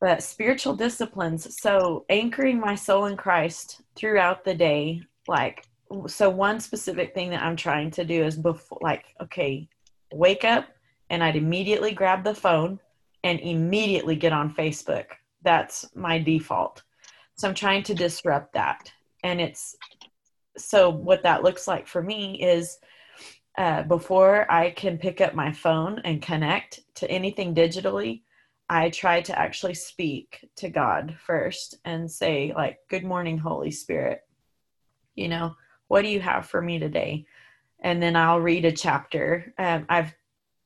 But spiritual disciplines, so anchoring my soul in Christ throughout the day, like so one specific thing that I'm trying to do is before like okay, wake up and I'd immediately grab the phone and immediately get on Facebook. That's my default. So I'm trying to disrupt that. And it's so what that looks like for me is uh, before I can pick up my phone and connect to anything digitally, I try to actually speak to God first and say, like, Good morning, Holy Spirit. You know, what do you have for me today? And then I'll read a chapter. Um, I've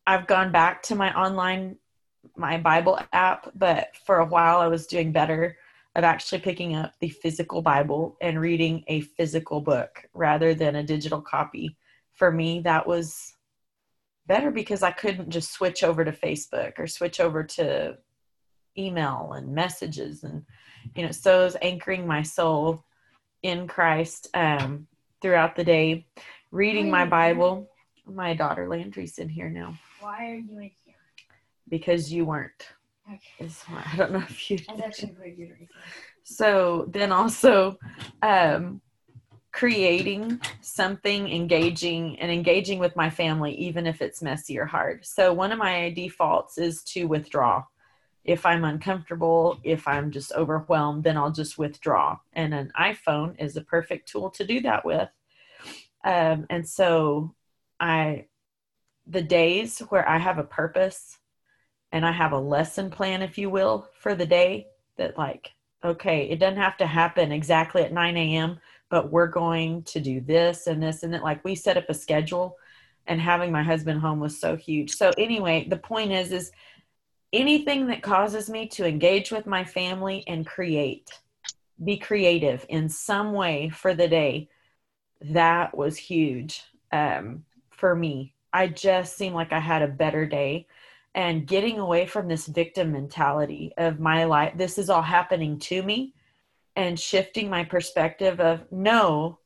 I've gone back to my online my Bible app, but for a while I was doing better of actually picking up the physical Bible and reading a physical book rather than a digital copy. For me, that was better because I couldn't just switch over to Facebook or switch over to email and messages and you know so was anchoring my soul in Christ um, throughout the day, reading my Bible. My daughter Landry's in here now. Why are you in here? Because you weren't. Okay. I don't know if you. That's actually pretty good reason. So then also um, creating something engaging and engaging with my family, even if it's messy or hard. So one of my defaults is to withdraw. If I'm uncomfortable, if I'm just overwhelmed, then I'll just withdraw. And an iPhone is a perfect tool to do that with. Um, and so I, the days where I have a purpose and I have a lesson plan, if you will, for the day that, like, okay, it doesn't have to happen exactly at 9 a.m., but we're going to do this and this and that. Like, we set up a schedule, and having my husband home was so huge. So, anyway, the point is, is anything that causes me to engage with my family and create, be creative in some way for the day, that was huge um, for me. I just seemed like I had a better day and getting away from this victim mentality of my life this is all happening to me and shifting my perspective of no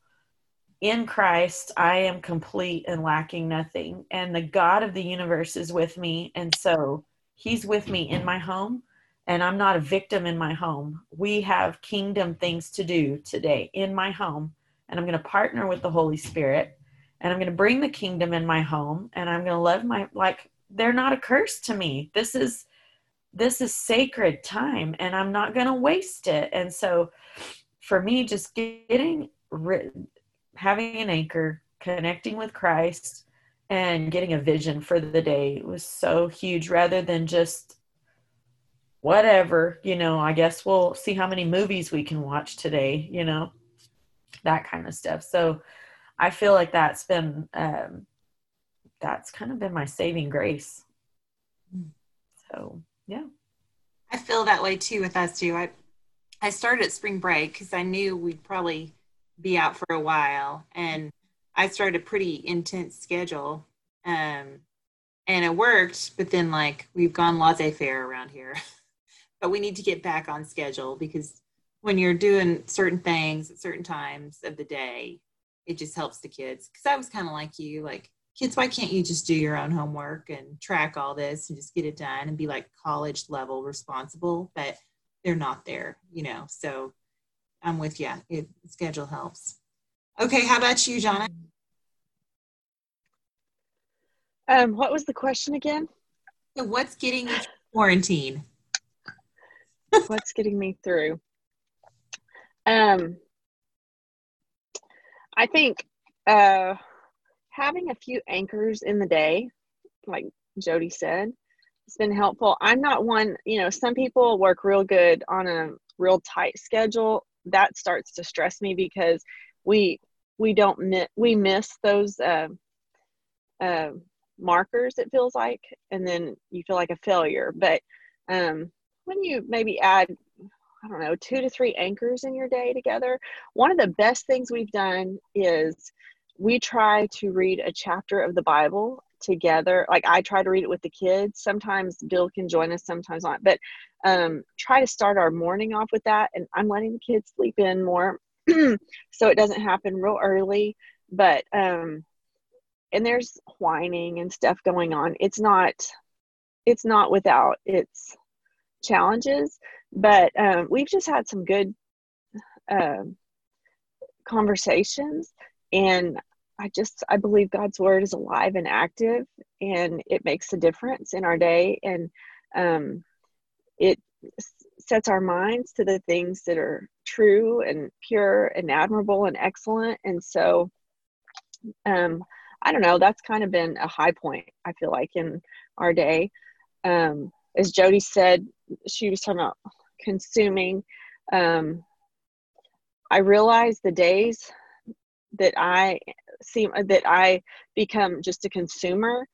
in Christ I am complete and lacking nothing and the God of the universe is with me and so he's with me in my home and I'm not a victim in my home. We have kingdom things to do today in my home and I'm going to partner with the Holy Spirit and I'm going to bring the kingdom in my home and I'm going to love my like they're not a curse to me. This is this is sacred time and I'm not going to waste it. And so for me just getting having an anchor, connecting with Christ and getting a vision for the day was so huge rather than just whatever, you know, I guess we'll see how many movies we can watch today, you know, that kind of stuff. So I feel like that's been um, that's kind of been my saving grace. So yeah. I feel that way too with us too. I I started at spring break because I knew we'd probably be out for a while, and I started a pretty intense schedule, um, and it worked. But then, like, we've gone laissez-faire around here, but we need to get back on schedule because when you're doing certain things at certain times of the day, it just helps the kids. Because I was kind of like you, like kids, why can't you just do your own homework and track all this and just get it done and be like college level responsible? But they're not there, you know. So I'm with you. It schedule helps. Okay, how about you, Johnna? Um, what was the question again? So what's getting you quarantine? what's getting me through? Um, I think uh having a few anchors in the day, like Jodi said, it's been helpful. I'm not one, you know, some people work real good on a real tight schedule. That starts to stress me because we we don't miss we miss those uh, uh, markers. It feels like, and then you feel like a failure. But um, when you maybe add I don't know, two to three anchors in your day together. One of the best things we've done is we try to read a chapter of the Bible together. Like I try to read it with the kids. Sometimes Bill can join us, sometimes not. But um, try to start our morning off with that. And I'm letting the kids sleep in more, so it doesn't happen real early. But um, and there's whining and stuff going on. It's not, it's not without its challenges. But um, we've just had some good uh, conversations and I just I believe God's word is alive and active, and it makes a difference in our day, and um, it sets our minds to the things that are true and pure and admirable and excellent. And so, um, I don't know. That's kind of been a high point. I feel like in our day, um, as Jodi said, she was talking about consuming. Um, I realize the days that I seem that I become just a consumer.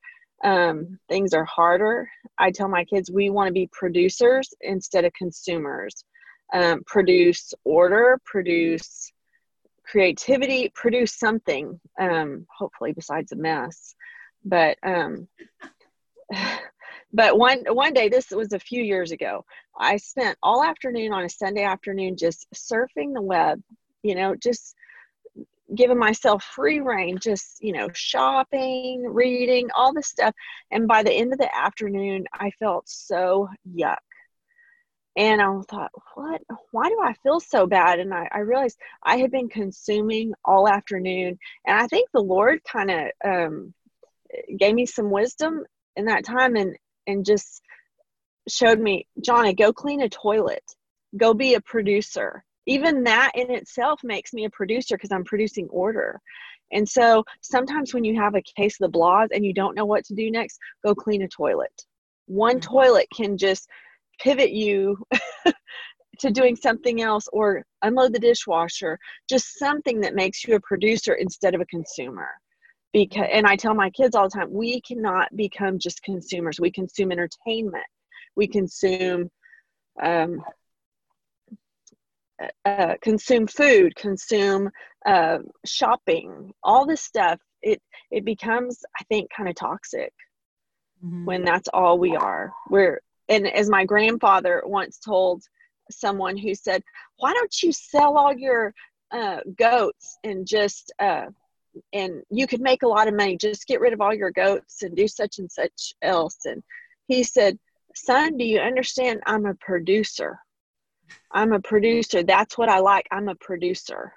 Um, things are harder. I tell my kids we want to be producers instead of consumers. Um, produce order, produce creativity, produce something. Um, hopefully, besides a mess. But um, but one one day, this was a few years ago. I spent all afternoon on a Sunday afternoon just surfing the web. You know, just giving myself free reign, just, you know, shopping, reading, all this stuff. And by the end of the afternoon, I felt so yuck. And I thought, what? Why do I feel so bad? And I, I realized I had been consuming all afternoon. And I think the Lord kind of um, gave me some wisdom in that time and, and just showed me, Johnny, go clean a toilet, go be a producer even that in itself makes me a producer because I'm producing order. And so sometimes when you have a case of the blahs and you don't know what to do next, go clean a toilet. One mm-hmm. toilet can just pivot you to doing something else or unload the dishwasher, just something that makes you a producer instead of a consumer. Because and I tell my kids all the time, we cannot become just consumers. We consume entertainment. We consume um, uh, consume food, consume uh, shopping, all this stuff, it it becomes, I think, kind of toxic mm-hmm. when that's all we are. We're and as my grandfather once told someone who said, "Why don't you sell all your uh, goats and just uh, and you could make a lot of money. Just get rid of all your goats and do such and such else." And he said, "Son, do you understand? I'm a producer." I'm a producer. That's what I like. I'm a producer.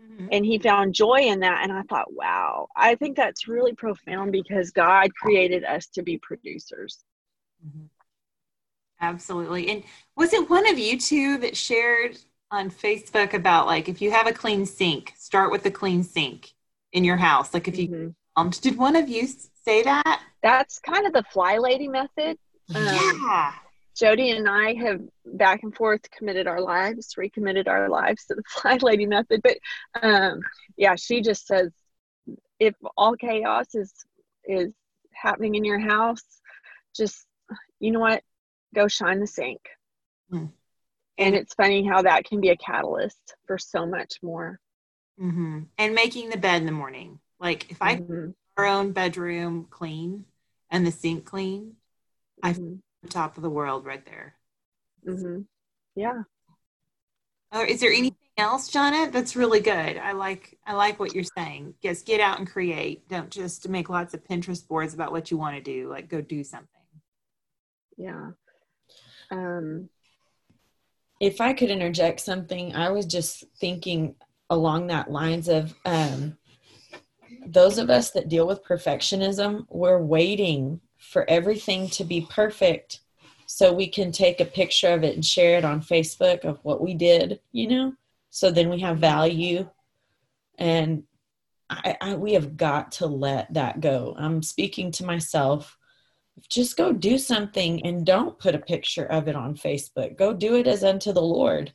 Mm-hmm. And he found joy in that. And I thought, wow, I think that's really profound because God created us to be producers. Mm-hmm. Absolutely. And was it one of you two that shared on Facebook about like if you have a clean sink, start with a clean sink in your house? Like if you, mm-hmm. um, did one of you say that? That's kind of the fly lady method. Um, yeah. Jodi and I have back and forth committed our lives, recommitted our lives to the fly lady method. But um, yeah, she just says if all chaos is is happening in your house, just you know what, go shine the sink. Mm. And it's funny how that can be a catalyst for so much more. Mm-hmm. And making the bed in the morning, like if I mm-hmm. our own bedroom clean and the sink clean, I mm-hmm top of the world right there. Mm-hmm. Yeah. Or is there anything else, Johnna? That's really good. I like I like what you're saying. Yes, get out and create. Don't just make lots of Pinterest boards about what you want to do. Like go do something. Yeah. Um if I could interject something, I was just thinking along that lines of um those of us that deal with perfectionism, we're waiting for everything to be perfect so we can take a picture of it and share it on Facebook of what we did, you know? So then we have value. And I, I, we have got to let that go. I'm speaking to myself. Just go do something and don't put a picture of it on Facebook. Go do it as unto the Lord.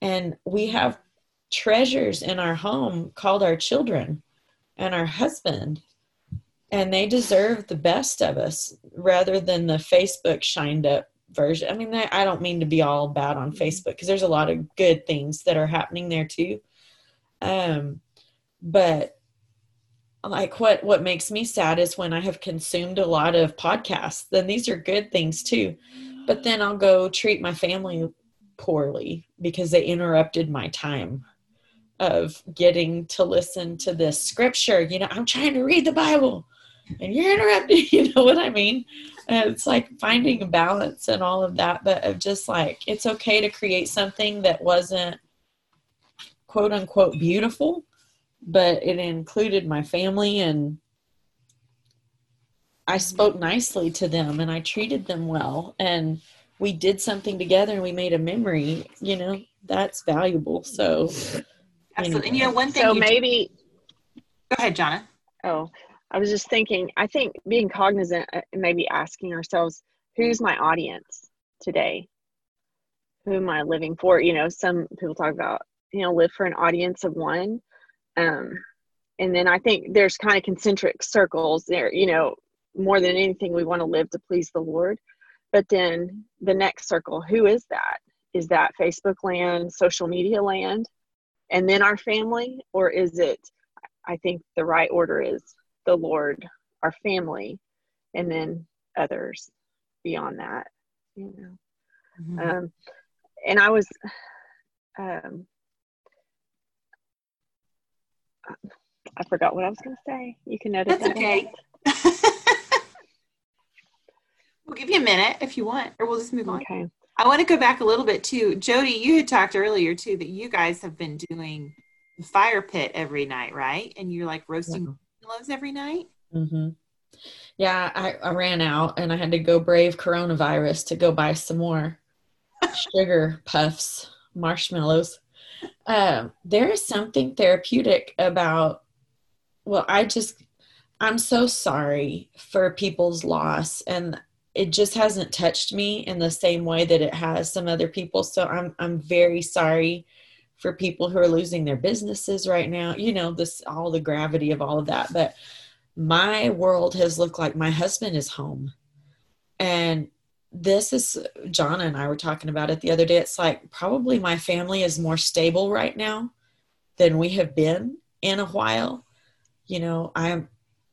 And we have treasures in our home called our children and our husband and they deserve the best of us rather than the Facebook shined up version. I mean, I don't mean to be all bad on mm-hmm. Facebook because there's a lot of good things that are happening there too. Um, but like what what makes me sad is when I have consumed a lot of podcasts. Then these are good things too, but then I'll go treat my family poorly because they interrupted my time of getting to listen to this scripture. You know, I'm trying to read the Bible and you're interrupting you know what i mean And it's like finding a balance and all of that but of just like it's okay to create something that wasn't quote unquote beautiful but it included my family and I spoke nicely to them and I treated them well and we did something together and we made a memory, you know, that's valuable. So Absolutely. And you know, one thing. So you maybe, go ahead, Johnna. oh, I was just thinking, I think being cognizant uh, and maybe asking ourselves, who's my audience today? Who am I living for? You know, some people talk about, you know, live for an audience of one. Um, and then I think there's kind of concentric circles there, you know, more than anything, we want to live to please the Lord. But then the next circle, who is that? Is that Facebook land, social media land, and then our family? Or is it, I think the right order is the Lord, our family, and then others beyond that, you know. Mhm. Um, and I was, um, I forgot what I was going to say. You can notice That's okay. we'll give you a minute if you want, or we'll just move on. Okay. I want to go back a little bit too. Jodi, you had talked earlier too that you guys have been doing the fire pit every night, right? And you're like roasting every night. hmm Yeah, I, I ran out and I had to go brave coronavirus to go buy some more sugar puffs, marshmallows. Um, there is something therapeutic about, well, I just, I'm so sorry for people's loss and it just hasn't touched me in the same way that it has some other people. So I'm, I'm very sorry for people who are losing their businesses right now. You know, this, all the gravity of all of that. But my world has looked like my husband is home. And this is, John and I were talking about it the other day. It's like probably my family is more stable right now than we have been in a while. You know, I'm,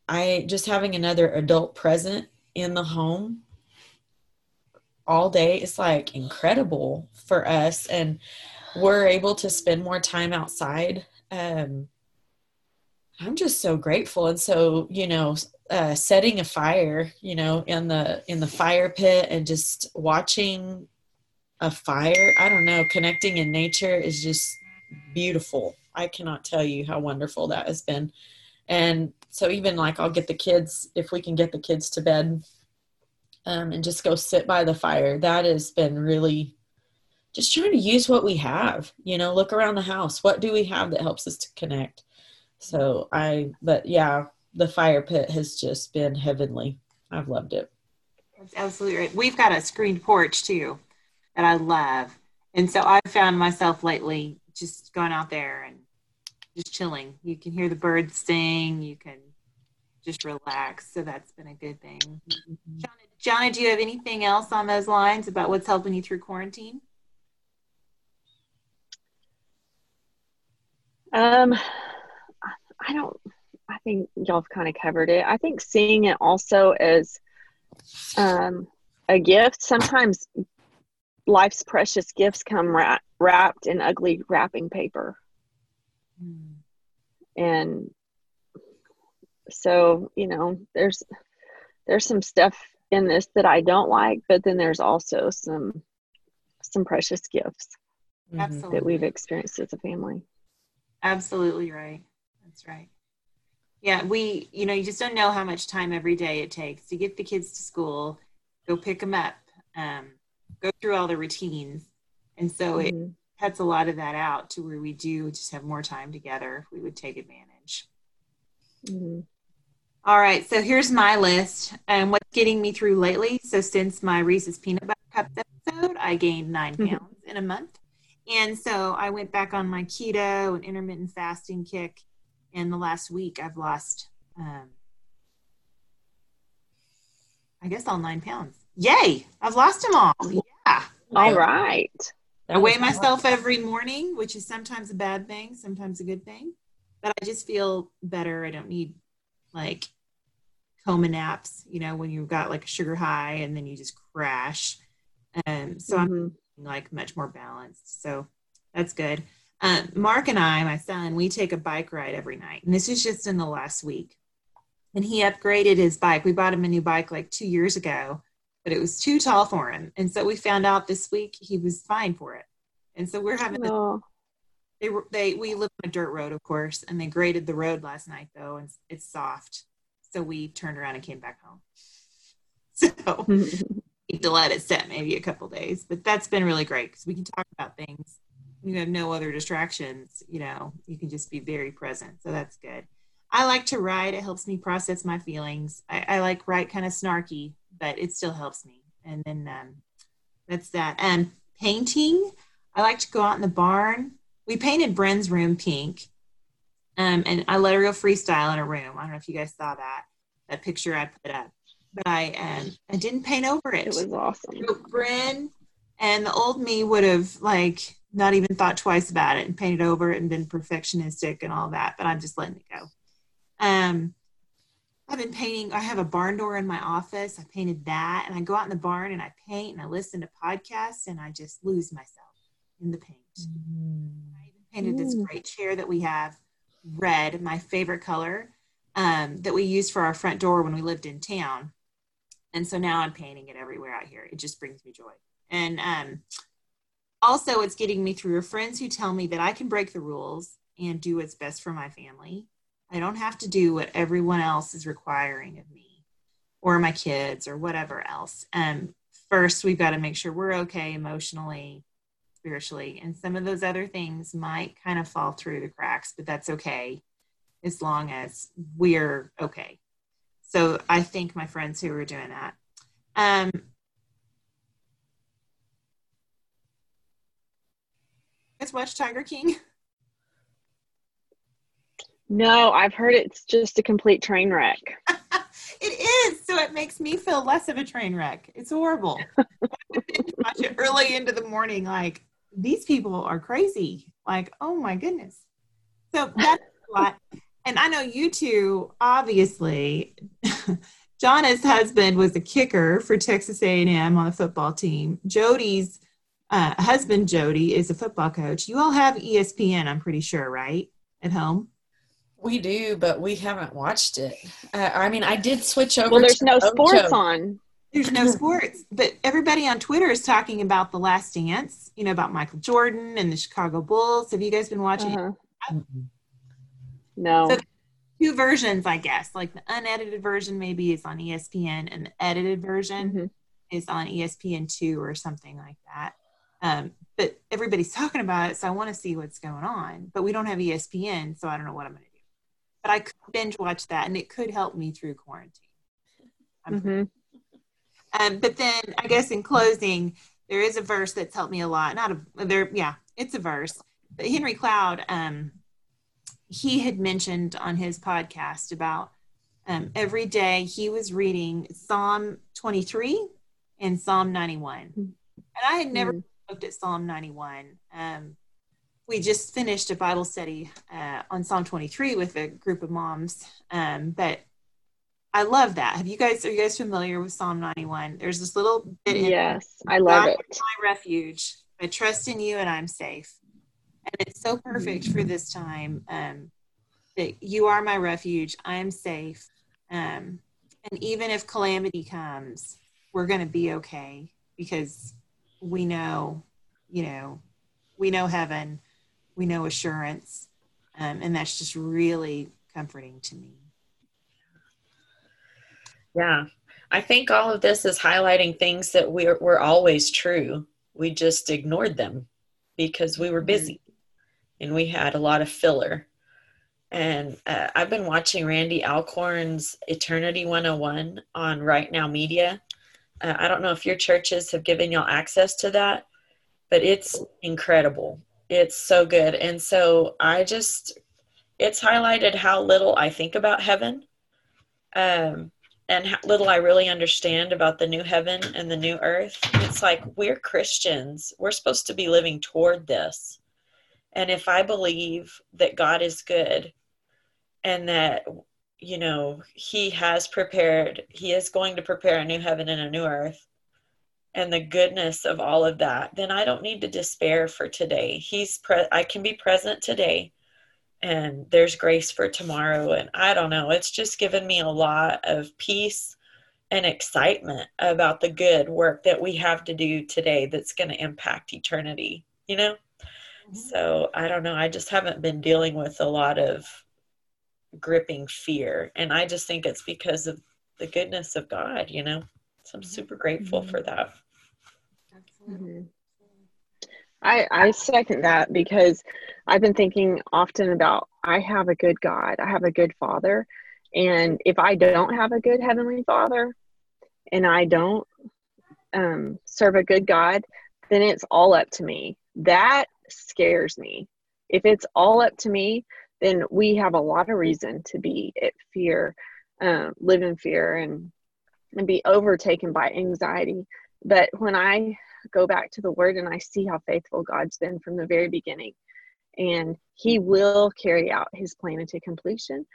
I just having another adult present in the home all day is like incredible for us. And we're able to spend more time outside. Um, I'm just so grateful. And so, you know, uh, setting a fire, you know, in the in the fire pit and just watching a fire, I don't know, connecting in nature is just beautiful. I cannot tell you how wonderful that has been. And so even like I'll get the kids if we can get the kids to bed um, and just go sit by the fire. That has been really just trying to use what we have, you know, look around the house. What do we have that helps us to connect? So I, but yeah, the fire pit has just been heavenly. I've loved it. That's absolutely right. We've got a screened porch too that I love. And so I've found myself lately just going out there and just chilling. You can hear the birds sing, you can just relax. So that's been a good thing. Mm-hmm. Johnny, Johnny, do you have anything else on those lines about what's helping you through quarantine? Um, I don't. I think y'all have kind of covered it. I think seeing it also as um, a gift. Sometimes life's precious gifts come wrap, wrapped in ugly wrapping paper, and so you know, there's there's some stuff in this that I don't like, but then there's also some some precious gifts Mhm. Absolutely. that we've experienced as a family. Absolutely right. That's right. Yeah, we, you know, you just don't know how much time every day it takes to get the kids to school, go pick them up, um, go through all the routines. And so it Mhm. cuts a lot of that out to where we do just have more time together if we would take advantage. Mhm. All right, so here's my list and what's getting me through lately. So since my Reese's Peanut Butter Cups episode, I gained 9 Mhm. pounds in a month. And so I went back on my keto and intermittent fasting kick. And the last week I've lost, um, I guess, all nine pounds. Yay! I've lost them all. Yeah. All right. I weigh myself every morning, which is sometimes a bad thing, sometimes a good thing. But I just feel better. I don't need like coma naps, you know, when you've got like a sugar high and then you just crash. Um, so I'm Mhm. Like much more balanced. So that's good. Um, Mark and I, my son, we take a bike ride every night. And this is just in the last week. And he upgraded his bike. We bought him a new bike like two years ago, but it was too tall for him. And so we found out this week he was fine for it. And so we're having a Oh, They were they we live on a dirt road, of course, and they graded the road last night though, and it's soft. So we turned around and came back home. So need to let it set maybe a couple days, but that's been really great because we can talk about things. You have no other distractions, you know. You can just be very present, so that's good. I like to write. It helps me process my feelings. I, I like write kind of snarky, but it still helps me. And then um, that's that. And painting. I like to go out in the barn. We painted Bren's room pink, um, and I let her go freestyle in her room. I don't know if you guys saw that that picture I put up, but I um, I didn't paint over it. It was awesome. So Bren and the old me would have like not even thought twice about it and painted over it and been perfectionistic and all that. But I'm just letting it go. Um, I've been painting. I have a barn door in my office. I painted that, and I go out in the barn and I paint and I listen to podcasts and I just lose myself in the paint. I even painted this great chair that we have, red, my favorite color, um, that we used for our front door when we lived in town. And so now I'm painting it everywhere out here. It just brings me joy. And um, also, it's getting me through friends who tell me that I can break the rules and do what's best for my family. I don't have to do what everyone else is requiring of me or my kids or whatever else. Um, first, we've got to make sure we're okay emotionally, spiritually, and some of those other things might kind of fall through the cracks, but that's okay as long as we're okay. So I thank my friends who were doing that. Um, guys watch Tiger King? No, I've heard it's just a complete train wreck. it is. So it makes me feel less of a train wreck. It's horrible. I watch it early into the morning. Like these people are crazy. Like oh my goodness. So that's a lot. And I know you two, obviously. Johnna's husband was a kicker for Texas A&M on the football team. Jodi's uh, husband, Jody, is a football coach. You all have ESPN, I'm pretty sure, right? At home. We do, but we haven't watched it. Uh, I mean, I did switch over. Well, there's to no Ocho. sports on. There's no sports, but everybody on Twitter is talking about the Last Dance. You know about Michael Jordan and the Chicago Bulls. Have you guys been watching it? Uh-huh. No. So- two versions? I guess like the unedited version maybe is on ESPN, and the edited version Mhm. is on ESPN two or something like that. Um, but everybody's talking about it, so I want to see what's going on. But we don't have ESPN, so I don't know what I'm going to do. But I could binge watch that, and it could help me through quarantine. I'm Mhm. Um, but then I guess in closing, there is a verse that's helped me a lot. Not a there, yeah, it's a verse. But Henry Cloud, um, he had mentioned on his podcast about um, every day he was reading Psalm 23 and Psalm 91. And I had never Mm. looked at Psalm 91. Um, we just finished a Bible study uh, on Psalm 23 with a group of moms. Um, but I love that. Have you guys, are you guys familiar with Psalm 91? There's this little bit in Yes, I love God it. my refuge. I trust in you and I'm safe. And it's so perfect for this time um, that you are my refuge. I am safe. Um, and even if calamity comes, we're going to be okay because we know, you know, we know heaven, we know assurance. Um, and that's just really comforting to me. Yeah. I think all of this is highlighting things that we're, were always true. We just ignored them because we were busy and we had a lot of filler. And uh, I've been watching Randy Alcorn's Eternity 101 on RightNow Media. Uh, I don't know if your churches have given y'all access to that, but it's incredible. It's so good. And so I just, it's highlighted how little I think about heaven. Um, and how little I really understand about the new heaven and the new earth. It's like we're Christians. We're supposed to be living toward this. And if I believe that God is good and that, you know, He has prepared, He is going to prepare a new heaven and a new earth and the goodness of all of that, then I don't need to despair for today. He's pre- I can be present today and there's grace for tomorrow and i don't know it's just given me a lot of peace and excitement about the good work that we have to do today that's going to impact eternity you know So I don't know. I just haven't been dealing with a lot of gripping fear. And I just think it's because of the goodness of God, you know? So I'm super grateful Mhm. for that. Absolutely. Mhm. I I second that because I've been thinking often about I have a good God, I have a good Father, and if I don't have a good Heavenly Father, and I don't um, serve a good God, then it's all up to me. That scares me. If it's all up to me, then we have a lot of reason to be at fear, um, live in fear, and and be overtaken by anxiety. But when I go back to the word and I see how faithful God's been from the very beginning and he will carry out his plan into completion.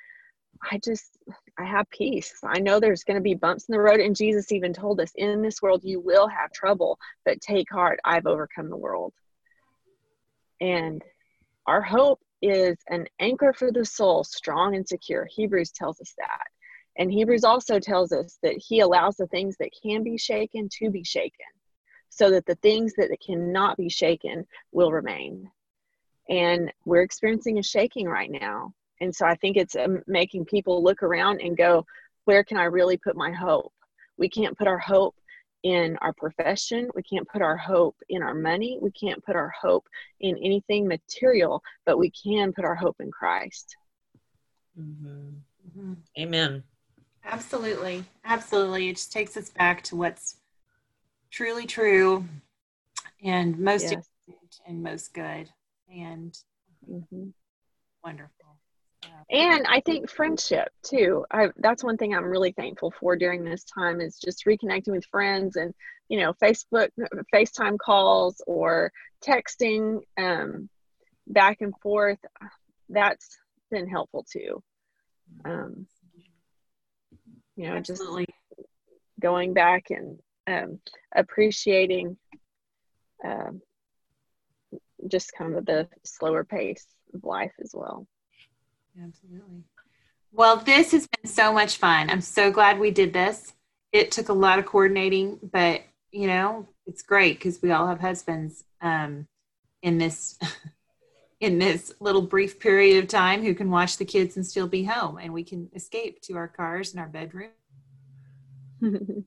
I just I have peace. I know there's going to be bumps in the road and Jesus even told us in this world you will have trouble, but take heart, I've overcome the world. And our hope is an anchor for the soul, strong and secure. Hebrews tells us that. And Hebrews also tells us that he allows the things that can be shaken to be shaken so that the things that cannot be shaken will remain. And we're experiencing a shaking right now. And so I think it's um, making people look around and go, where can I really put my hope? We can't put our hope in our profession. We can't put our hope in our money. We can't put our hope in anything material, but we can put our hope in Christ. Mhm. Mhm. Amen. Absolutely. Absolutely. It just takes us back to what's truly true and most Yes. important and most good and Mhm. wonderful. And i think friendship too. I, that's one thing i'm really thankful for during this time is just reconnecting with friends and you know facebook facetime calls or texting um, back and forth. That's been helpful too. Um, you know just absolutely. going back and um, appreciating um, just kind of the slower pace of life as well Absolutely. Well, this has been so much fun. I'm so glad we did this. It took a lot of coordinating, but you know, it's great because we all have husbands um, in this in this little brief period of time who can watch the kids and still be home, and we can escape to our cars and our bedroom.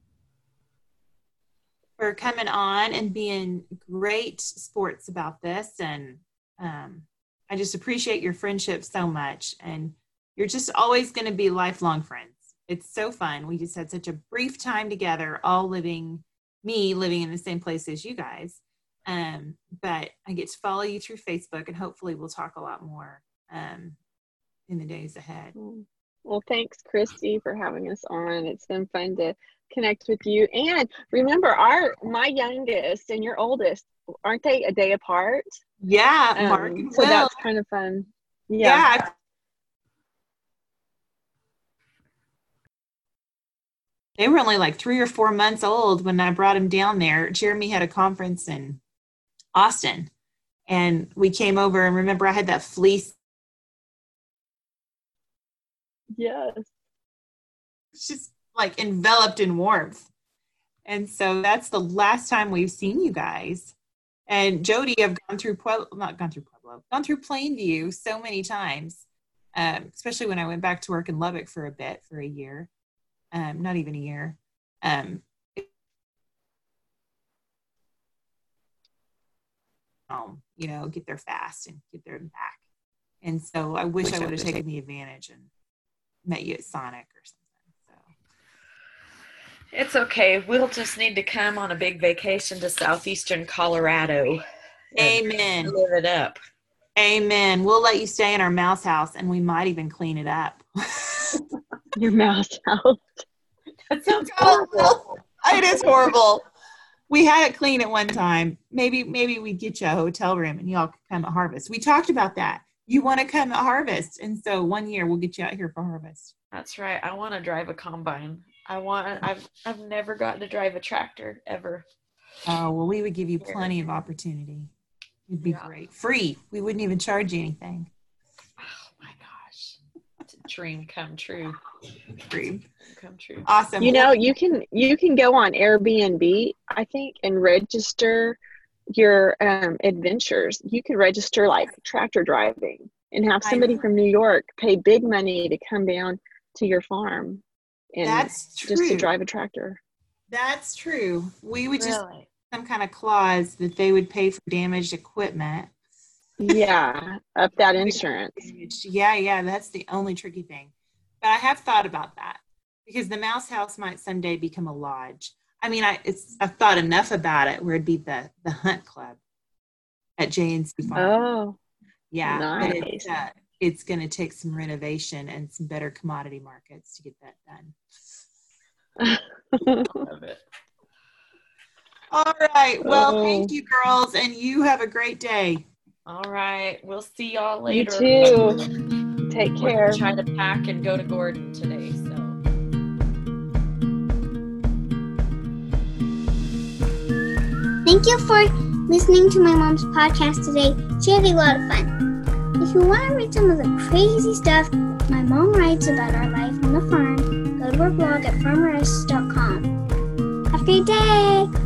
For coming on and being great sports about this, and um, I just appreciate your friendship so much. And you're just always going to be lifelong friends. It's so fun. We just had such a brief time together, all living, me living in the same place as you guys. Um, but I get to follow you through Facebook, and hopefully, we'll talk a lot more um, in the days ahead. Well, thanks, Christi, for having us on. It's been fun to connect with you. And remember, our my youngest and your oldest aren't they a day apart? Yeah, Um, so that's kind of fun. Yeah. yeah. They were only like three or four months old when I brought him down there. Jeremy had a conference in Austin, and we came over. And remember, I had that fleece. Yes. Just like enveloped in warmth. And so that's the last time we've seen you guys. And Jodi, I've gone through Pueblo, not gone through Pueblo, gone through Plainview so many times, um, especially when I went back to work in Lubbock for a bit, for a year, um, not even a year. Um, home, you know, get there fast and get there and back. And so I wish I would have taken the advantage and met you at Sonic or something. So It's okay. We'll just need to come on a big vacation to southeastern Colorado. Amen. Live it up. Amen. We'll let you stay in our mouse house and we might even clean it up. Your mouse house. That sounds horrible. it is horrible. We had it clean at one time. Maybe maybe we get you a hotel room and y'all can come at harvest. We talked about that. You want to come at harvest, and so one year we'll get you out here for harvest. That's right. I want to drive a combine. I want. I've I've never gotten to drive a tractor ever. Oh well, we would give you plenty of opportunity. It'd be Yeah. great. Free. We wouldn't even charge you anything. Oh my gosh, it's a dream come true. Dream Come true. Awesome. You know, you can you can go on Airbnb, I think, and register your um, adventures. You could register like tractor driving and have somebody from New York pay big money to come down to your farm and That's just to drive a tractor. That's true. We would just Really? some kind of clause that they would pay for damaged equipment. Yeah, up that insurance. Yeah, yeah, that's the only tricky thing. But I have thought about that because the mouse house might someday become a lodge. I mean, I it's I've thought enough about it where it'd be the the hunt club at JNC Farm. Oh, yeah, but it's, nice. uh, it's going to take some renovation and some better commodity markets to get that done. Love it. All right. Well, Oh. thank you, girls, and you have a great day. All right. We'll see y'all later. you too. Take We're care. gonna try to pack and go to Gordon today. So. Thank you for listening to my mom's podcast today. She had a lot of fun. If you want to read some of the crazy stuff my mom writes about our life on the farm, go to her blog at farmers.com. Have a great day!